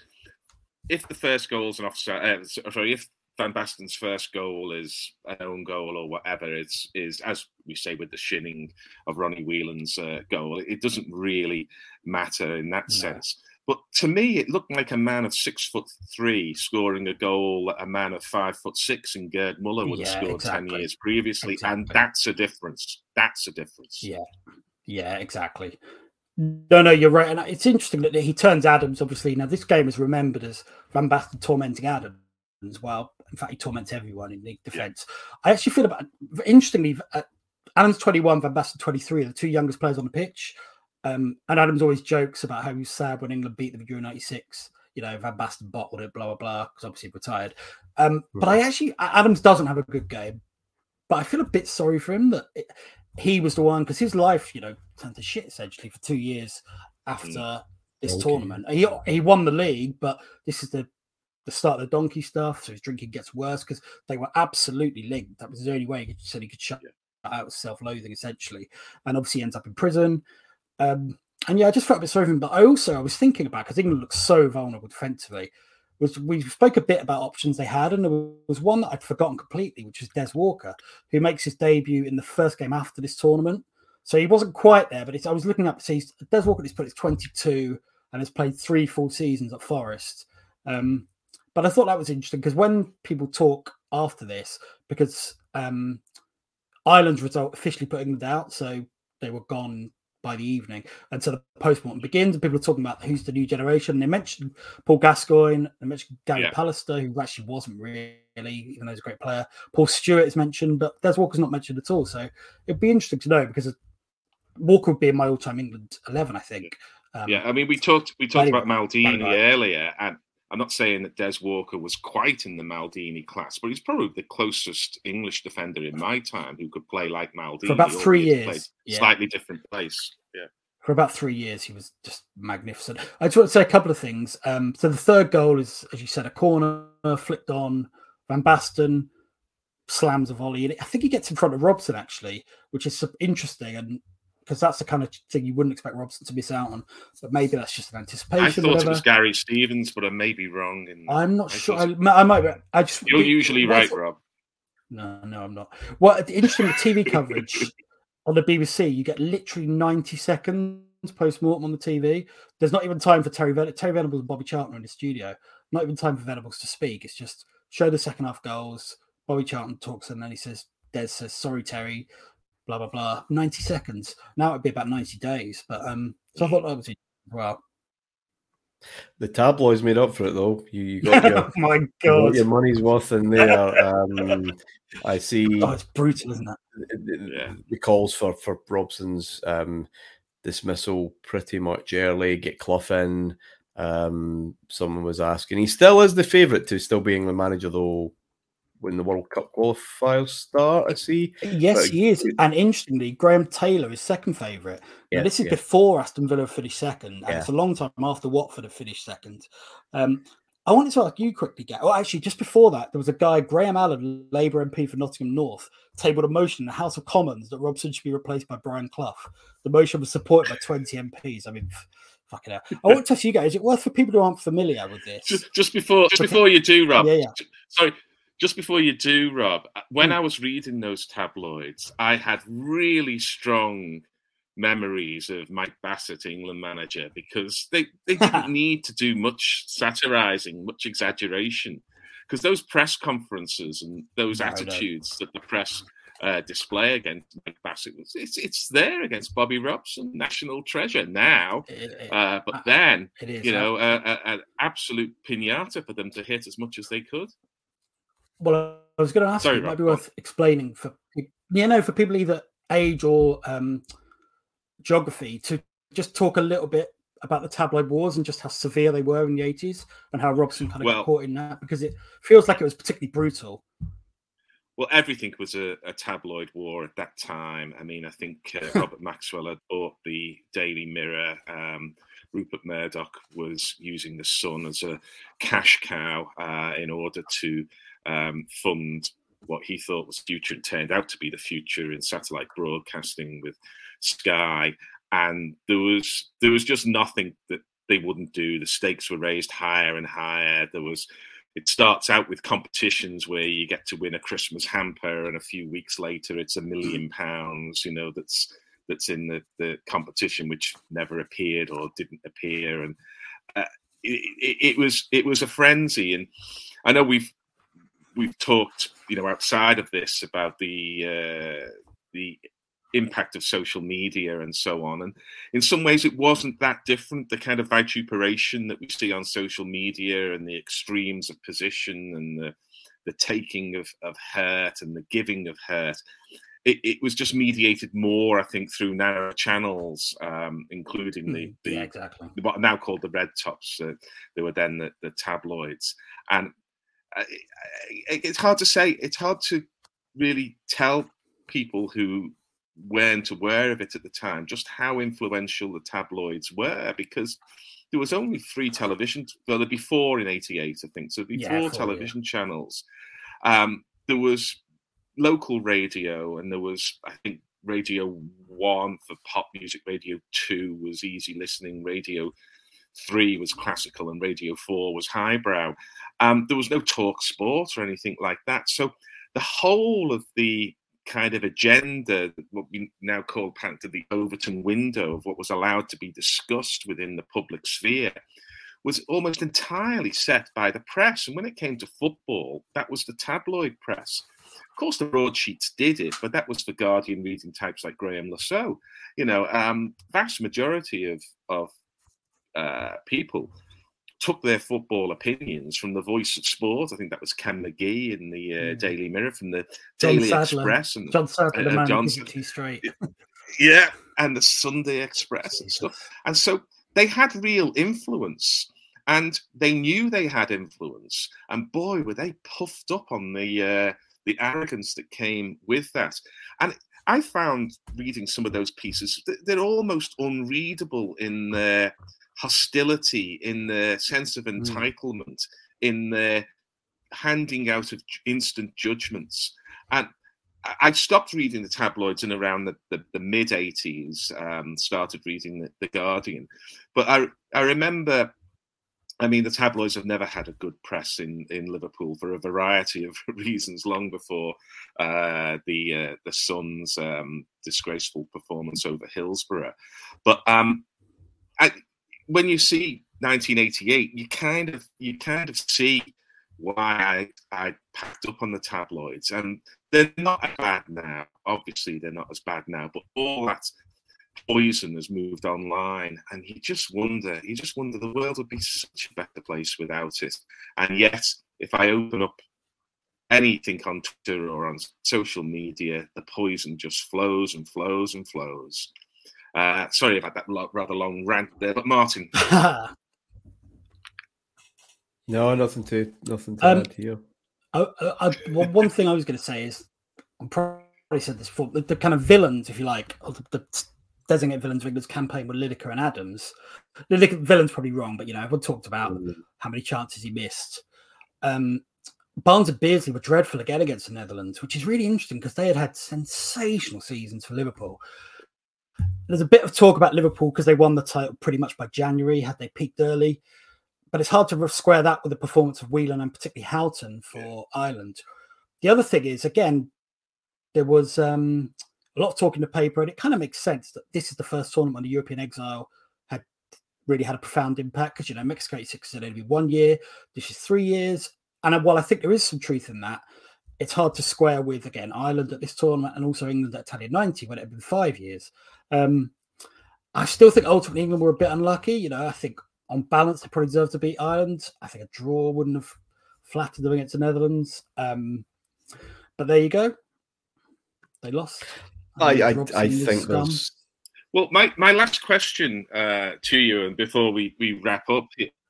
if the first goal is an offside. Uh, sorry, if Van Basten's first goal is an own goal or whatever, it's is as we say with the shinning of Ronnie Whelan's uh, goal. It doesn't really matter in that No. sense. But to me, it looked like a man of six foot three scoring a goal that a man of five foot six and Gerd Muller would have Yeah, scored ten years previously, and that's a difference. That's a difference. Yeah, yeah, exactly. No, no, you're right, and it's interesting that he turns Adams. Obviously, now this game is remembered as Van Basten tormenting Adams well. In fact, he torments everyone in league defence. I actually feel about interestingly, uh, Adams 21, Van Basten 23 are the two youngest players on the pitch. Um, and Adams always jokes about how he was sad when England beat them Euro 96. You know, Van Basten bottled it, blah, blah, blah, because obviously he retired. Um, but I actually, Adams doesn't have a good game, but I feel a bit sorry for him that it, he was the one because his life, you know, turned to shit essentially for two years after this Okay. tournament. He he won the league, but this is the the start of the donkey stuff. So his drinking gets worse because they were absolutely linked. That was the only way he said he could shut out self-loathing essentially, and obviously he ends up in prison. Um, and yeah, I just felt a bit sorry for him. But I also I was thinking about because England looks so vulnerable defensively. Was we spoke a bit about options they had, and there was one that I'd forgotten completely, which was Des Walker, who makes his debut in the first game after this tournament. So he wasn't quite there, but I was looking up to see Des Walker at this point is 22 and has played three full seasons at Forest. Um, but I thought that was interesting because when people talk after this, because um, Ireland's result officially put England out, so they were gone by the evening, and so the postmortem begins, and people are talking about who's the new generation. They mentioned Paul Gascoigne, they mentioned Gary Yeah. Pallister, who actually wasn't really, even though he's a great player. Paul Stewart is mentioned, but Des Walker's not mentioned at all. So it'd be interesting to know because Walker would be in my all-time England eleven, I think. Um, Yeah, I mean, we talked we talked about Maldini earlier, and I'm not saying that Des Walker was quite in the Maldini class, but he's probably the closest English defender in my time who could play like Maldini For about three years, yeah. slightly different place. Yeah, for about three years, he was just magnificent. I just want to say a couple of things. Um, so the third goal is, as you said, a corner flicked on. Van Basten slams a volley, and I think he gets in front of Robson actually, which is interesting, and because that's the kind of thing you wouldn't expect Robson to miss out on. But maybe that's just an anticipation. I thought whatever. it was Gary Stevens, but I may be wrong. I'm not I sure. I, I might. be- I just. You're usually right, thought- Rob. No, no, I'm not. Well, the interesting TV coverage on the BBC, you get literally 90 seconds post mortem on the TV. There's not even time for Terry Ven- Terry Venables and Bobby Charlton in the studio. Not even time for Venables to speak. It's just show the second half goals. Bobby Charlton talks and then he says, Des says, sorry, Terry, blah, blah, blah. 90 seconds. Now it'd be about 90 days. But um, so I thought that was it. Well, The tabloids made up for it, though. You, you got your, oh my you got God. your money's worth in there. Um, I see. Oh, it's brutal, isn't it? the, Yeah. the calls for for Robson's um, dismissal pretty much early. Get Clough in. Um, someone was asking. He still is the favourite to still be England manager, though. When the World Cup qualifiers start, I see. Yes, But- he is. And interestingly, Graham Taylor is second favourite. Now, Yeah, this is yeah. before Aston Villa finished second, and Yeah. it's a long time after Watford have finished second. Um, I wanted to ask you quickly, Gav. Well, actually, just before that, there was a guy, Graham Allen, Labour MP for Nottingham North, tabled a motion in the House of Commons that Robson should be replaced by Brian Clough. The motion was supported by 20 MPs. I mean, f- fucking hell. I want to ask you guys, is it worth for people who aren't familiar with this? Just, just before, just before you do, Rob. Yeah, yeah. Sorry, just before you do, Rob. uh, When Hmm. I was reading those tabloids, I had really strong memories of Mike Bassett, England manager, because they they didn't need to do much satirizing, much exaggeration, because those press conferences and those No, no. attitudes that the press. Uh, display against Mike Bassett. It's it's there against Bobby Robson, national treasure now. It- it- Uh, but Uh, then is. you know, an absolute pinata for them to hit as much as they could. Well, I was going to ask Sorry, you, it might be worth explaining for you know for people either age or um, geography to just talk a little bit about the tabloid wars and just how severe they were in the 80s and how Robson kind of well, got caught in that because it feels like it was particularly brutal. Well, everything was a, a tabloid war at that time. I mean, I think uh, Robert Maxwell had bought the Daily Mirror. Um, Rupert Murdoch was using the Sun as a cash cow uh, in order to um, fund what he thought was future and turned out to be the future in satellite broadcasting with Sky. And there was there was just nothing that they wouldn't do. The stakes were raised higher and higher. There was it starts out with competitions where you get to win a Christmas hamper, and a few weeks later it's a million pounds. You know that's that's in the, the competition, which never appeared or didn't appear, and uh, it, it, it, was it was a frenzy. And I know we've we've talked, you know, outside of this about the uh, the impact of social media and so on. And in some ways, it wasn't that different. The kind of vituperation that we see on social media and the extremes of position and the, the taking of, of hurt and the giving of hurt. It, it was just mediated more, I think, through narrow channels, um, including the, hmm, the yeah, exactly. what are now called the red tops. Uh, they were then the, the tabloids, and it's hard to say. It's hard to really tell people who weren't aware of it at the time, just how influential the tabloids were, because there was only three television, well, there'd be four in '88, I think. So there'd be yeah, four, television yeah. channels. Um, there was local radio, and there was, I think, Radio One for pop music. Radio Two was easy listening. Radio Three was classical, and Radio Four was highbrow. Um, there was no talk sport or anything like that. So the whole of the kind of agenda, what we now call to the Overton window of what was allowed to be discussed within the public sphere, was almost entirely set by the press. And when it came to football, that was the tabloid press. Of course, the broadsheets did it, but that was for Guardian reading types like Graeme Le Saux. You know, um, vast majority of of uh, people took their football opinions from the Voice of Sport. I think that was Ken McGee in the uh, mm. Daily Mirror, from the John Daily Sadler. Express, and John Sadler, uh, the man John, too straight. yeah, and the Sunday Express and stuff. And so they had real influence, and they knew they had influence. And boy, were they puffed up on the uh, the arrogance that came with that. And I found reading some of those pieces; they're almost unreadable in their hostility, in the sense of hmm. entitlement, mm. in the handing out of instant judgments. And I stopped reading the tabloids in around the, the, the mid 80s, um, started reading the, the, Guardian. But I, I remember, I mean, the tabloids have never had a good press in, in Liverpool for a variety of reasons, long before uh, the, uh, the Sun's um, disgraceful performance over Hillsborough. But um, when you see 1988, you kind of you kind of see why I, I packed up on the tabloids, and they're not as bad now. Obviously, they're not as bad now, but all that poison has moved online, and you just wonder, you just wonder, the world would be such a better place without it. And yet, if I open up anything on Twitter or on social media, the poison just flows and flows and flows. Uh, sorry about that rather long rant there, but Martyn. no, nothing to nothing to um, add here. I, I, well, one thing I was going to say is, I'm probably said this before, the, the kind of villains, if you like, the, the designated villains of England's campaign were Lineker and Adams. Lineker, villain's probably wrong, but you know, everyone talked about mm. how many chances he missed. Um, Barnes and Beardsley were dreadful again against the Netherlands, which is really interesting because they had had sensational seasons for Liverpool. There's a bit of talk about Liverpool because they won the title pretty much by January, had they peaked early. But it's hard to square that with the performance of Whelan and particularly Houghton for Ireland. The other thing is, again, there was um, a lot of talk in the paper, and it kind of makes sense that this is the first tournament the European exile had really had a profound impact because, you know, Mexico 86 is only be one year, this is three years. And while I think there is some truth in that, it's hard to square with, again, Ireland at this tournament and also England at Italia 90 when it had been five years. Um, I still think ultimately England were a bit unlucky. You know, I think on balance they probably deserved to beat Ireland. I think a draw wouldn't have flattered them against the Netherlands. Um, but there you go. They lost. I I, I think there's. Well, my, my last question uh, to you, and before we, we wrap up,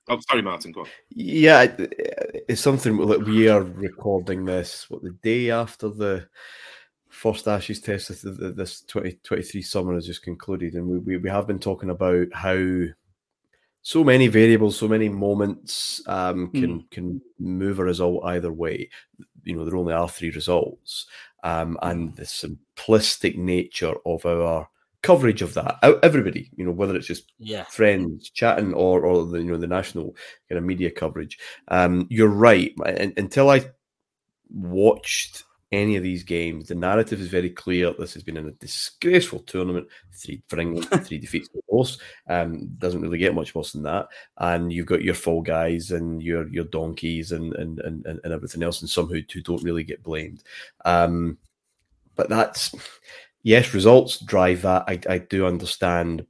oh, sorry, Martyn, go on. Yeah, it's something that we are recording this what the day after the first Ashes test this 2023 summer has just concluded, and we, we, we have been talking about how so many variables, so many moments um, can mm. can move a result either way. You know, there only are three results, um, and the simplistic nature of our coverage of that. Everybody, you know, whether it's just yeah. friends chatting or or the you know the national kind of media coverage. Um, you're right. Until I watched any of these games, the narrative is very clear. This has been in a disgraceful tournament. Three for England, three defeats for us. Um, doesn't really get much worse than that. And you've got your fall guys and your your donkeys and and and, and everything else, and some who, who don't really get blamed. Um, but that's yes, results drive that. I, I do understand,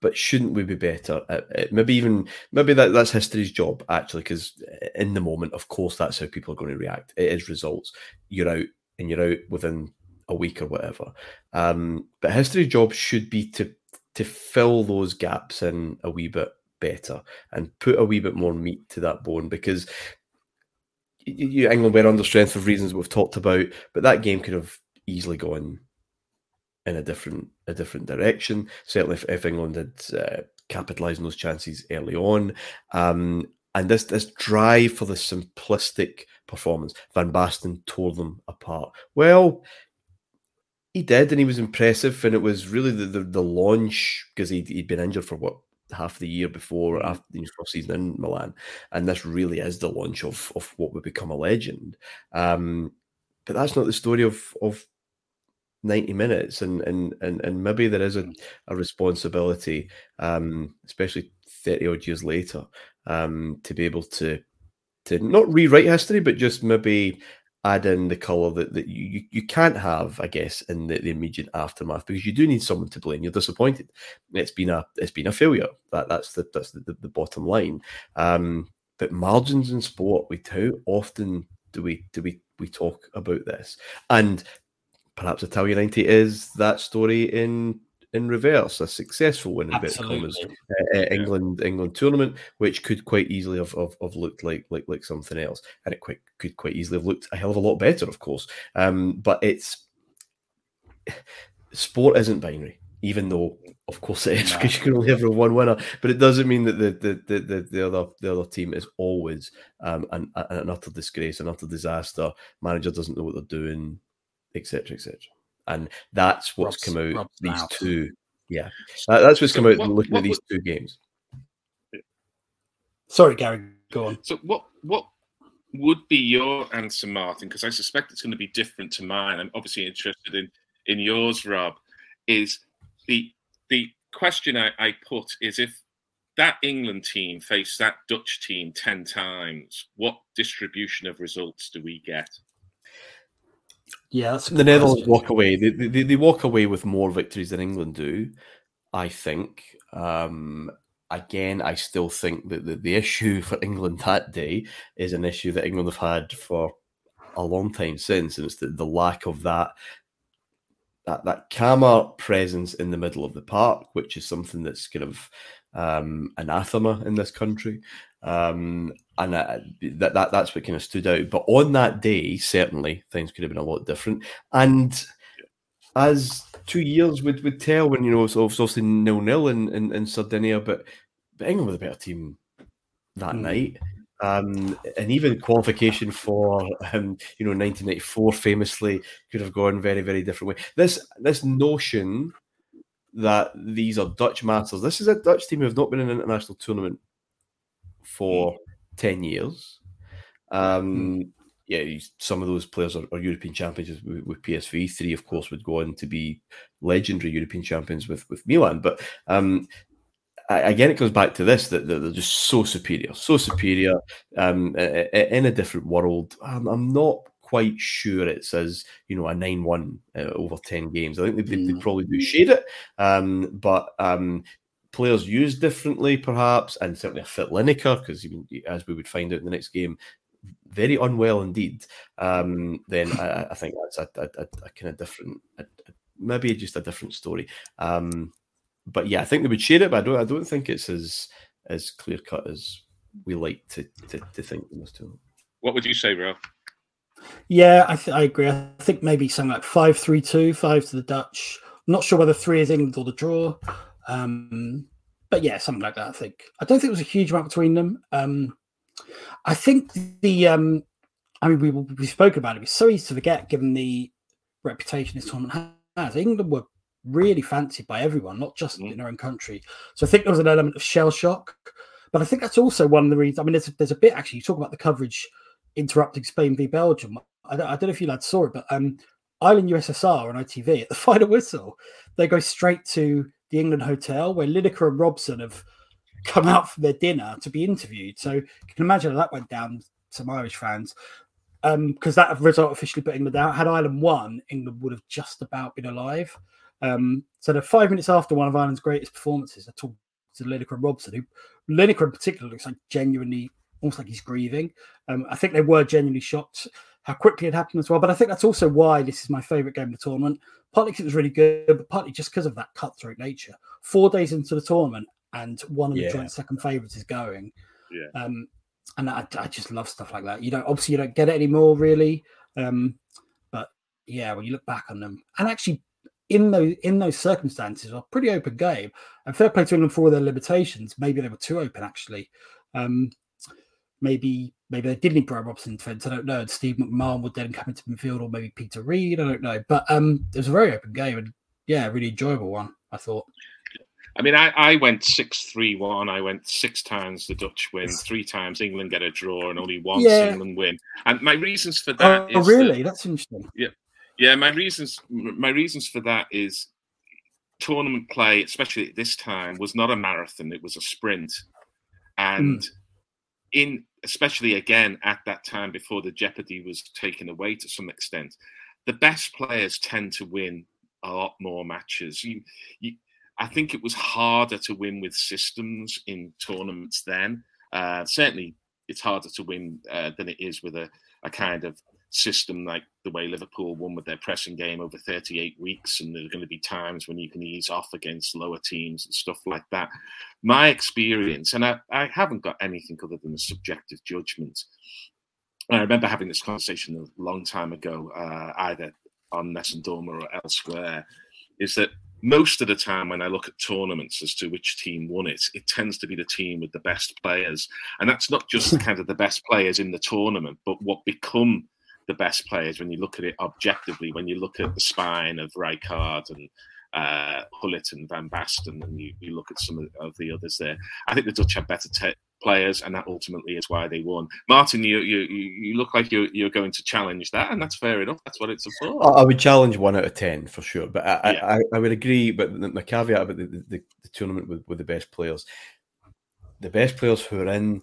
but shouldn't we be better? At, maybe even maybe that, that's history's job actually, because in the moment, of course, that's how people are going to react. It is results. You're out, and you're out within a week or whatever. Um, but history's job should be to to fill those gaps in a wee bit better and put a wee bit more meat to that bone because you, England were under strength for reasons we've talked about, but that game could have easily gone in a different a different direction. Certainly, if, if England had uh, capitalised on those chances early on, um, and this this drive for the simplistic performance, Van Basten tore them apart. Well, he did, and he was impressive, and it was really the the, the launch because he he'd been injured for what half the year before after the first season in Milan, and this really is the launch of of what would become a legend. Um, but that's not the story of of 90 minutes and and and, and maybe there is a, mm. a responsibility um especially 30 odd years later um to be able to to not rewrite history but just maybe add in the color that, that you, you can't have i guess in the, the immediate aftermath because you do need someone to blame. You're disappointed. It's been a it's been a failure. That that's the that's the, the, the bottom line. Um but margins in sport we how often do we do we we talk about this. And perhaps Italia 90 is that story in in reverse, a successful win in commas, uh, uh, England England tournament, which could quite easily have, have, have, looked like like like something else, and it quite could quite easily have looked a hell of a lot better, of course. Um, but it's sport isn't binary, even though of course it is because you can only ever have one winner. But it doesn't mean that the the the, the other the other team is always um, an, an utter disgrace, an utter disaster. Manager doesn't know what they're doing etc., etc. And that's what's come out these two. Yeah, that's what's so come out what, looking what at these would, two games. Sorry, Gary, go on. So, what what would be your answer, Martyn? Because I suspect it's going to be different to mine. I'm obviously interested in in yours, Rob. Is the the question I, I put is if that England team faced that Dutch team ten times, what distribution of results do we get? Yeah, the Netherlands walk away. They, they, they, walk away with more victories than England do, I think. Um, again, I still think that the, the issue for England that day is an issue that England have had for a long time since, and it's the, the lack of that that that calmer presence in the middle of the park, which is something that's kind of um, anathema in this country. Um, and uh, that, that that's what kind of stood out. But on that day, certainly things could have been a lot different. And as two years would, would tell, when you know, so obviously nil nil in, in, in Sardinia, but, but England was a better team that mm. night. Um, and even qualification for um, you know 1994 famously could have gone very very different way. This this notion that these are Dutch masters. This is a Dutch team who have not been in an international tournament for mm. 10 years. Um, mm. Yeah, some of those players are, are European champions with, with, PSV. Three, of course, would go on to be legendary European champions with, with Milan. But um, again, it goes back to this that they're just so superior, so superior um, in a different world. I'm, I'm not quite sure it's as you know a nine one uh, over ten games. I think they, mm. they, probably do shade it, um, but um, players used differently, perhaps, and certainly a fit Lineker, because as we would find out in the next game, very unwell indeed, um, then I, I, think that's a, a, a kind of different, a, maybe just a different story. Um, but yeah, I think they would share it, but I don't. I don't think it's as as clear cut as we like to to, to think in this tournament. What would you say, Ralph? Yeah, I, th- I agree. I think maybe something like five three two, five to the Dutch. I'm not sure whether three is England or the draw. Um, but yeah, something like that. I think. I don't think there was a huge amount between them. Um, I think the. Um, I mean, we we spoke about it. It's so easy to forget, given the reputation this tournament has. England were really fancied by everyone, not just mm. in their own country. So I think there was an element of shell shock. But I think that's also one of the reasons. I mean, there's there's a bit actually. You talk about the coverage interrupting Spain v Belgium. I don't, I don't know if you lads saw it, but um, Ireland USSR on ITV at the final whistle, they go straight to the England hotel where Lineker and Robson have come out for their dinner to be interviewed. So you can imagine how that went down. Some Irish fans, because um, that result officially put England out. Had Ireland won, England would have just about been alive. Um, so the five minutes after one of Ireland's greatest performances, I talked to Lineker and Robson, who Lineker in particular looks like genuinely almost like he's grieving. Um, I think they were genuinely shocked how quickly it happened as well. But I think that's also why this is my favourite game of the tournament. Partly because it was really good, but partly just because of that cutthroat nature. Four days into the tournament, and one of the yeah. joint second favourites is going. Yeah. Um, and I, I, just love stuff like that. You don't obviously you don't get it anymore, really. Um, but yeah, when you look back on them, and actually in those in those circumstances, a pretty open game. And fair play to England for all their limitations. Maybe they were too open, actually. Um, maybe maybe they didn't need Brian Robson in defence. I don't know. And Steve McMahon would then come into midfield, or maybe Peter Reid. I don't know. But um, it was a very open game, and yeah, really enjoyable one. I thought. I mean, I, I went six three one. I went six times the Dutch win, three times England get a draw, and only once yeah. England win. And my reasons for that oh, really? That, That's interesting. Yeah, yeah. My reasons, my reasons for that is tournament play, especially at this time, was not a marathon; it was a sprint, and. Mm in especially again at that time before the jeopardy was taken away to some extent, the best players tend to win a lot more matches. You, you, I think it was harder to win with systems in tournaments then. Uh, certainly, it's harder to win uh, than it is with a, a kind of system like the way Liverpool won with their pressing game over 38 weeks, and there are going to be times when you can ease off against lower teams and stuff like that. My experience, and I, I haven't got anything other than a subjective judgment. I remember having this conversation a long time ago, uh, either on Nessun Dorma or elsewhere, is that most of the time when I look at tournaments as to which team won it, it tends to be the team with the best players. And that's not just kind of the best players in the tournament, but what become the best players when you look at it objectively. When you look at the spine of Rijkaard and uh, Gullit and Van Basten, and you, you look at some of, the others there, I think the Dutch have better te- players, and that ultimately is why they won. Martyn, you you, you look like you're, you're going to challenge that, and that's fair enough. That's what it's for. I would challenge one out of ten for sure, but I, yeah. I, I, would agree. But the, caveat about the, the, the tournament with, with the best players, the best players who are in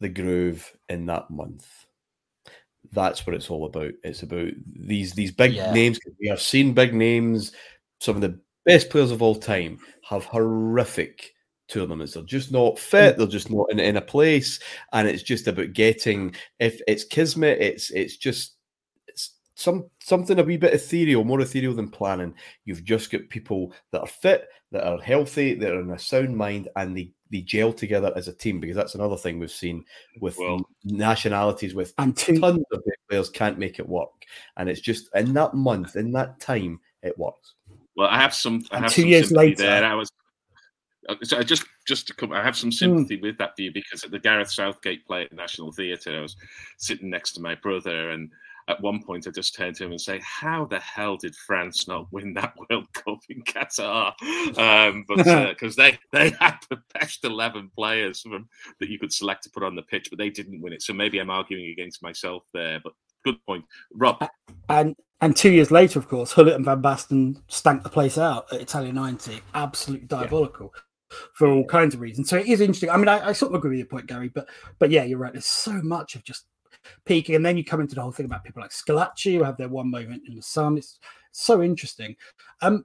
the groove in that month that's what it's all about. It's about these these big yeah. names. We have seen big names. Some of the best players of all time have horrific tournaments. They're just not fit. They're just not in, in a place, and it's just about getting. If it's kismet, it's it's just some something a wee bit ethereal, more ethereal than planning. You've just got people that are fit, that are healthy, that are in a sound mind, and they they gel together as a team because that's another thing we've seen with well, nationalities with and two, tons of players can't make it work and it's just in that month in that time it works well i have some i have two some years later there i was uh, so I just just to come, I have some sympathy mm. with that view because at the Gareth Southgate play at the National Theatre, I was sitting next to my brother, and at one point I just turned to him and say, "How the hell did France not win that World Cup in Qatar?" Um, but because uh, they they had the best eleven players from, that you could select to put on the pitch, but they didn't win it. So maybe I'm arguing against myself there. But good point, Rob. And and two years later, of course, Gullit and Van Basten stank the place out at Italia '90. Absolutely diabolical. Yeah for all kinds of reasons. So it is interesting. I mean, I, I, sort of agree with your point, Gary, but but yeah, you're right. There's so much of just peaking. And then you come into the whole thing about people like Schillaci who have their one moment in the sun. It's so interesting. Um,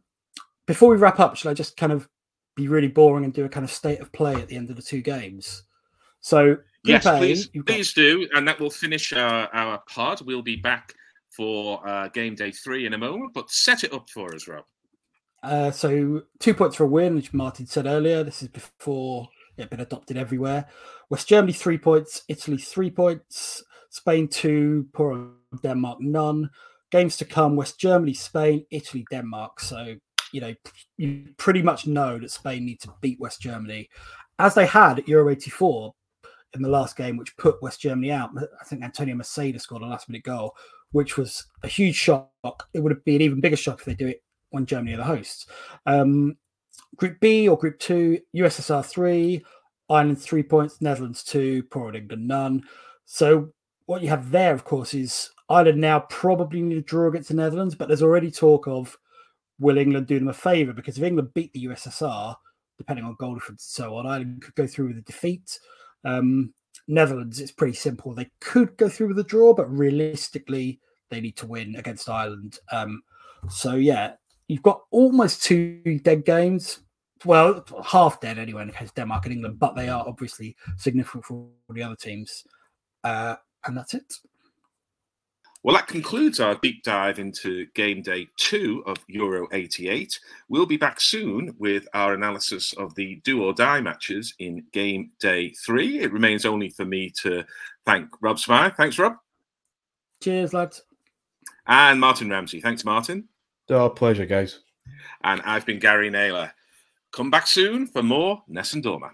before we wrap up, shall I just kind of be really boring and do a kind of state of play at the end of the two games? So yes, please, please do, and that will finish our, our pod. We'll be back for uh, game day three in a moment, but set it up for us, Rob. Uh, so two points for a win, which Martyn said earlier. This is before it had been adopted everywhere. West Germany three points, Italy three points, Spain two, poor Denmark none. Games to come: West Germany, Spain, Italy, Denmark. So you know you pretty much know that Spain need to beat West Germany, as they had at Euro '84 in the last game, which put West Germany out. I think Antonio Maceda scored a last minute goal, which was a huge shock. It would have been an even bigger shock if they do it when Germany are the hosts. Um, group B or Group Two, USSR three, Ireland three points, Netherlands two, poor old England none. So what you have there, of course, is Ireland now probably need a draw against the Netherlands, but there's already talk of will England do them a favour because if England beat the USSR, depending on goal difference and so on, Ireland could go through with a defeat. Um, Netherlands, it's pretty simple. They could go through with a draw, but realistically, they need to win against Ireland. Um, so yeah, you've got almost two dead games. Well, half dead anyway in case Denmark and England, but they are obviously significant for the other teams. Uh, and that's it. Well, that concludes our deep dive into game day two of Euro 88. We'll be back soon with our analysis of the do or die matches in game day three. It remains only for me to thank Rob Smyth. Thanks, Rob. Cheers, lads. And Martyn Ramsay. Thanks, Martyn. Oh, pleasure, guys. And I've been Gary Naylor. Come back soon for more Nessun Dorma.